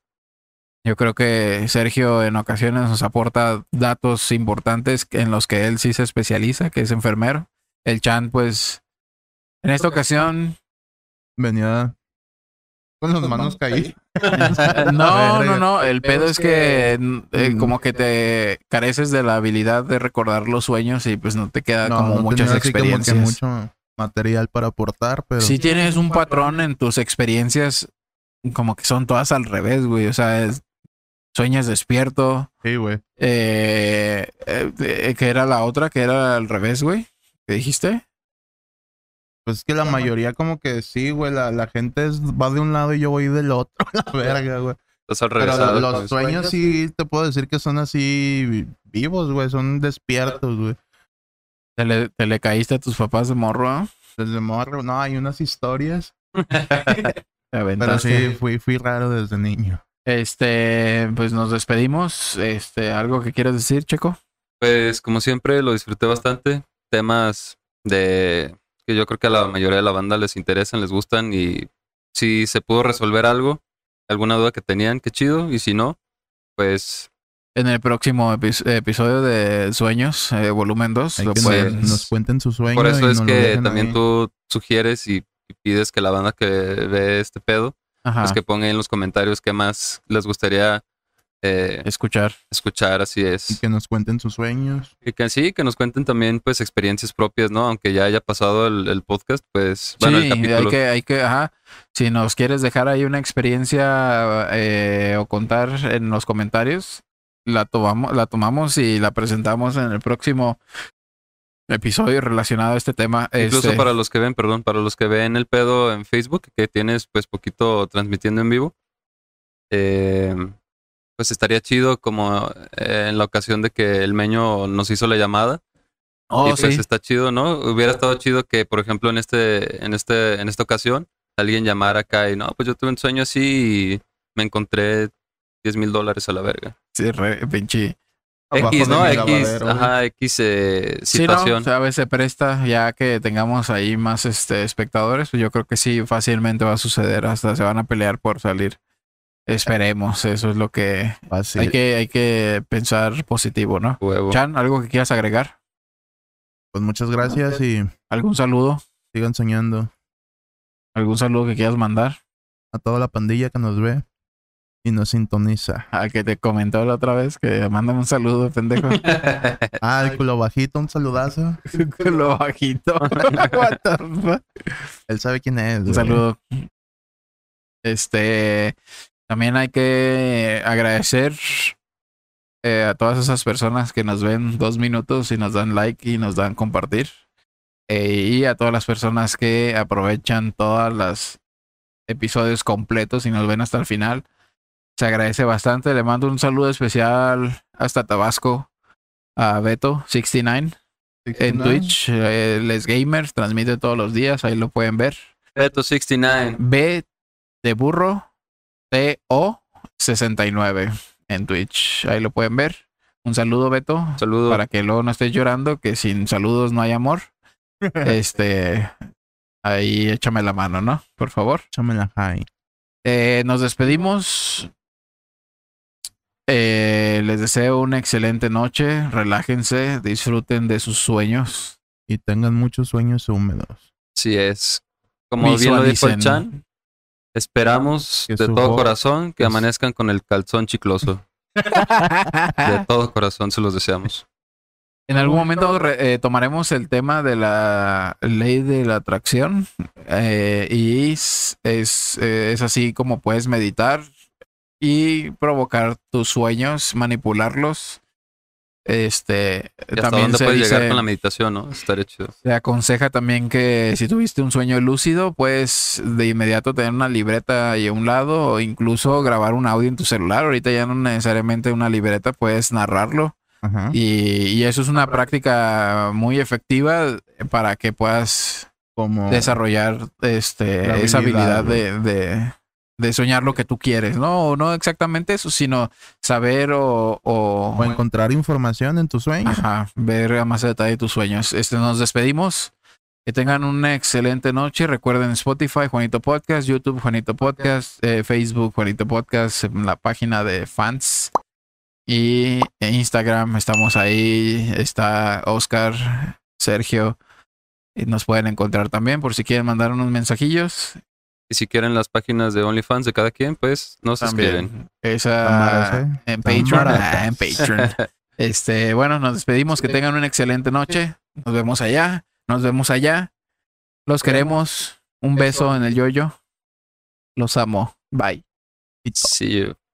yo creo que Sergio en ocasiones nos aporta datos importantes en los que él sí se especializa, que es enfermero. El Chan, pues, en esta ocasión Venía con las manos caídas. No, no, no. El pedo es que eh, como que te careces de la habilidad de recordar los sueños y pues no te queda No, como no muchas como que experiencias. mucho material para aportar, pero Si tienes un patrón en tus experiencias, como que son todas al revés, güey. O sea, es- sueñas despierto. sí, güey. Eh, eh, eh, que era la otra, que era al revés, güey. ¿Qué dijiste? Pues es que la mayoría como que sí, güey, la, la gente es- va de un lado y yo voy del otro, la verga, güey. Estás al Pero los, los sueños sí te puedo decir que son así vi- vivos, güey, son despiertos, güey. Te le, te le caíste a tus papás de morro, ¿no? Desde morro, no, hay unas historias, pero sí, fui, fui raro desde niño. Este, pues nos despedimos. Este, ¿algo que quieras decir, Checo? Pues como siempre lo disfruté bastante. Temas de que yo creo que a la mayoría de la banda les interesan, les gustan y si se pudo resolver algo, alguna duda que tenían, qué chido. Y si no, pues En el próximo epi- episodio de Sueños, eh, volumen 2, Hay lo que puedes- nos, cuenten su sueño. por y eso es que también ahí. tú sugieres y, y pides que la banda que ve este pedo, Ajá, pues que ponga ahí en los comentarios qué más les gustaría eh, escuchar. escuchar, así Y es. que nos cuenten sus sueños. Y que sí, que nos cuenten también pues experiencias propias, ¿no? Aunque ya haya pasado el, el podcast, pues bueno, sí, el capítulo. hay que, hay que, ajá. Si nos quieres dejar ahí una experiencia eh, o contar en los comentarios, la tomamos, la tomamos y la presentamos en el próximo episodio relacionado a este tema. Incluso Este, para los que ven, perdón, para los que ven el pedo en Facebook, que tienes pues poquito transmitiendo en vivo, eh, pues estaría chido como eh, en la ocasión de que el Meño nos hizo la llamada. oh, y pues sí. está chido, ¿no? Hubiera estado chido que, por ejemplo, en este, en este, en esta ocasión, alguien llamara acá y no, pues yo tuve un sueño así y me encontré 10 mil dólares a la verga. Sí, re- pinche. X, ¿no? X, ajá, X eh, Sí, ¿no? situación. O sea, a veces presta, ya que tengamos ahí más este espectadores, pues yo creo que sí, fácilmente va a suceder, hasta se van a pelear por salir Esperemos, eso es lo que Fácil. hay que hay que pensar positivo, ¿no? Huevo. Chan, algo que quieras agregar? Pues muchas gracias y ¿Algún saludo? sigan soñando ¿Algún saludo que quieras mandar? a toda la pandilla que nos ve y nos sintoniza. A que te comentó la otra vez que mándame un saludo, pendejo. Ah, el culo bajito, un saludazo. Lo bajito. What the fuck? Él sabe quién es. Un güey. saludo. Este, también hay que agradecer eh, a todas esas personas que nos ven dos minutos y nos dan like y nos dan compartir. Eh, y a todas las personas que aprovechan todas las episodios completos y nos ven hasta el final. Se agradece bastante. Le mando un saludo especial hasta Tabasco a Beto69 en Twitch. eh, Él es gamer, transmite todos los días, ahí lo pueden ver. Beto 69. B de burro, T O 69 en Twitch. Ahí lo pueden ver. Un saludo, Beto, Saludo. para que luego no estés llorando, que sin saludos no hay amor. Este, ahí échame la mano, ¿no? Por favor. Échame la high. Eh, nos despedimos. Eh, les deseo una excelente noche. Relájense, disfruten de sus sueños. Y tengan muchos sueños húmedos. Sí es. Como bien lo dijo el. Chan, esperamos Que de todo voz corazón que es- amanezcan con el calzón chicloso. De todo corazón se los deseamos. En algún momento re- eh, tomaremos el tema de la ley de la atracción eh, y es, es, eh, es así como puedes meditar y provocar tus sueños, manipularlos. Este Y hasta también dónde se, puedes llegar dice- con la meditación, ¿no? Estaría chido. se aconseja también que si tuviste un sueño lúcido, puedes de inmediato tener una libreta ahí a un lado o incluso grabar un audio en tu celular. Ahorita ya no necesariamente una libreta, puedes narrarlo. Ajá. Y, y eso es una práctica muy efectiva para que puedas Como desarrollar este, esa habilidad de, de soñar lo que tú quieres. No, no exactamente eso, sino saber o, o- o encontrar información en tu sueño. ajá, ver a más detalle tus sueños. Este, nos despedimos. Que tengan una excelente noche. Recuerden Spotify, Juanito Podcast, YouTube, Juanito Podcast, eh, Facebook, Juanito Podcast, en la página de fans. Y en Instagram estamos ahí. Está Oscar, Sergio. Y nos pueden encontrar también por si quieren mandar unos mensajillos. Y si quieren las páginas de OnlyFans de cada quien, pues nos escriben. Esa ¿eh? en Patreon. ah, en Patreon. Este, bueno, nos despedimos. Que tengan una excelente noche. Nos vemos allá. Nos vemos allá. Los queremos. Un beso en el yoyo. Los amo. Bye. See you.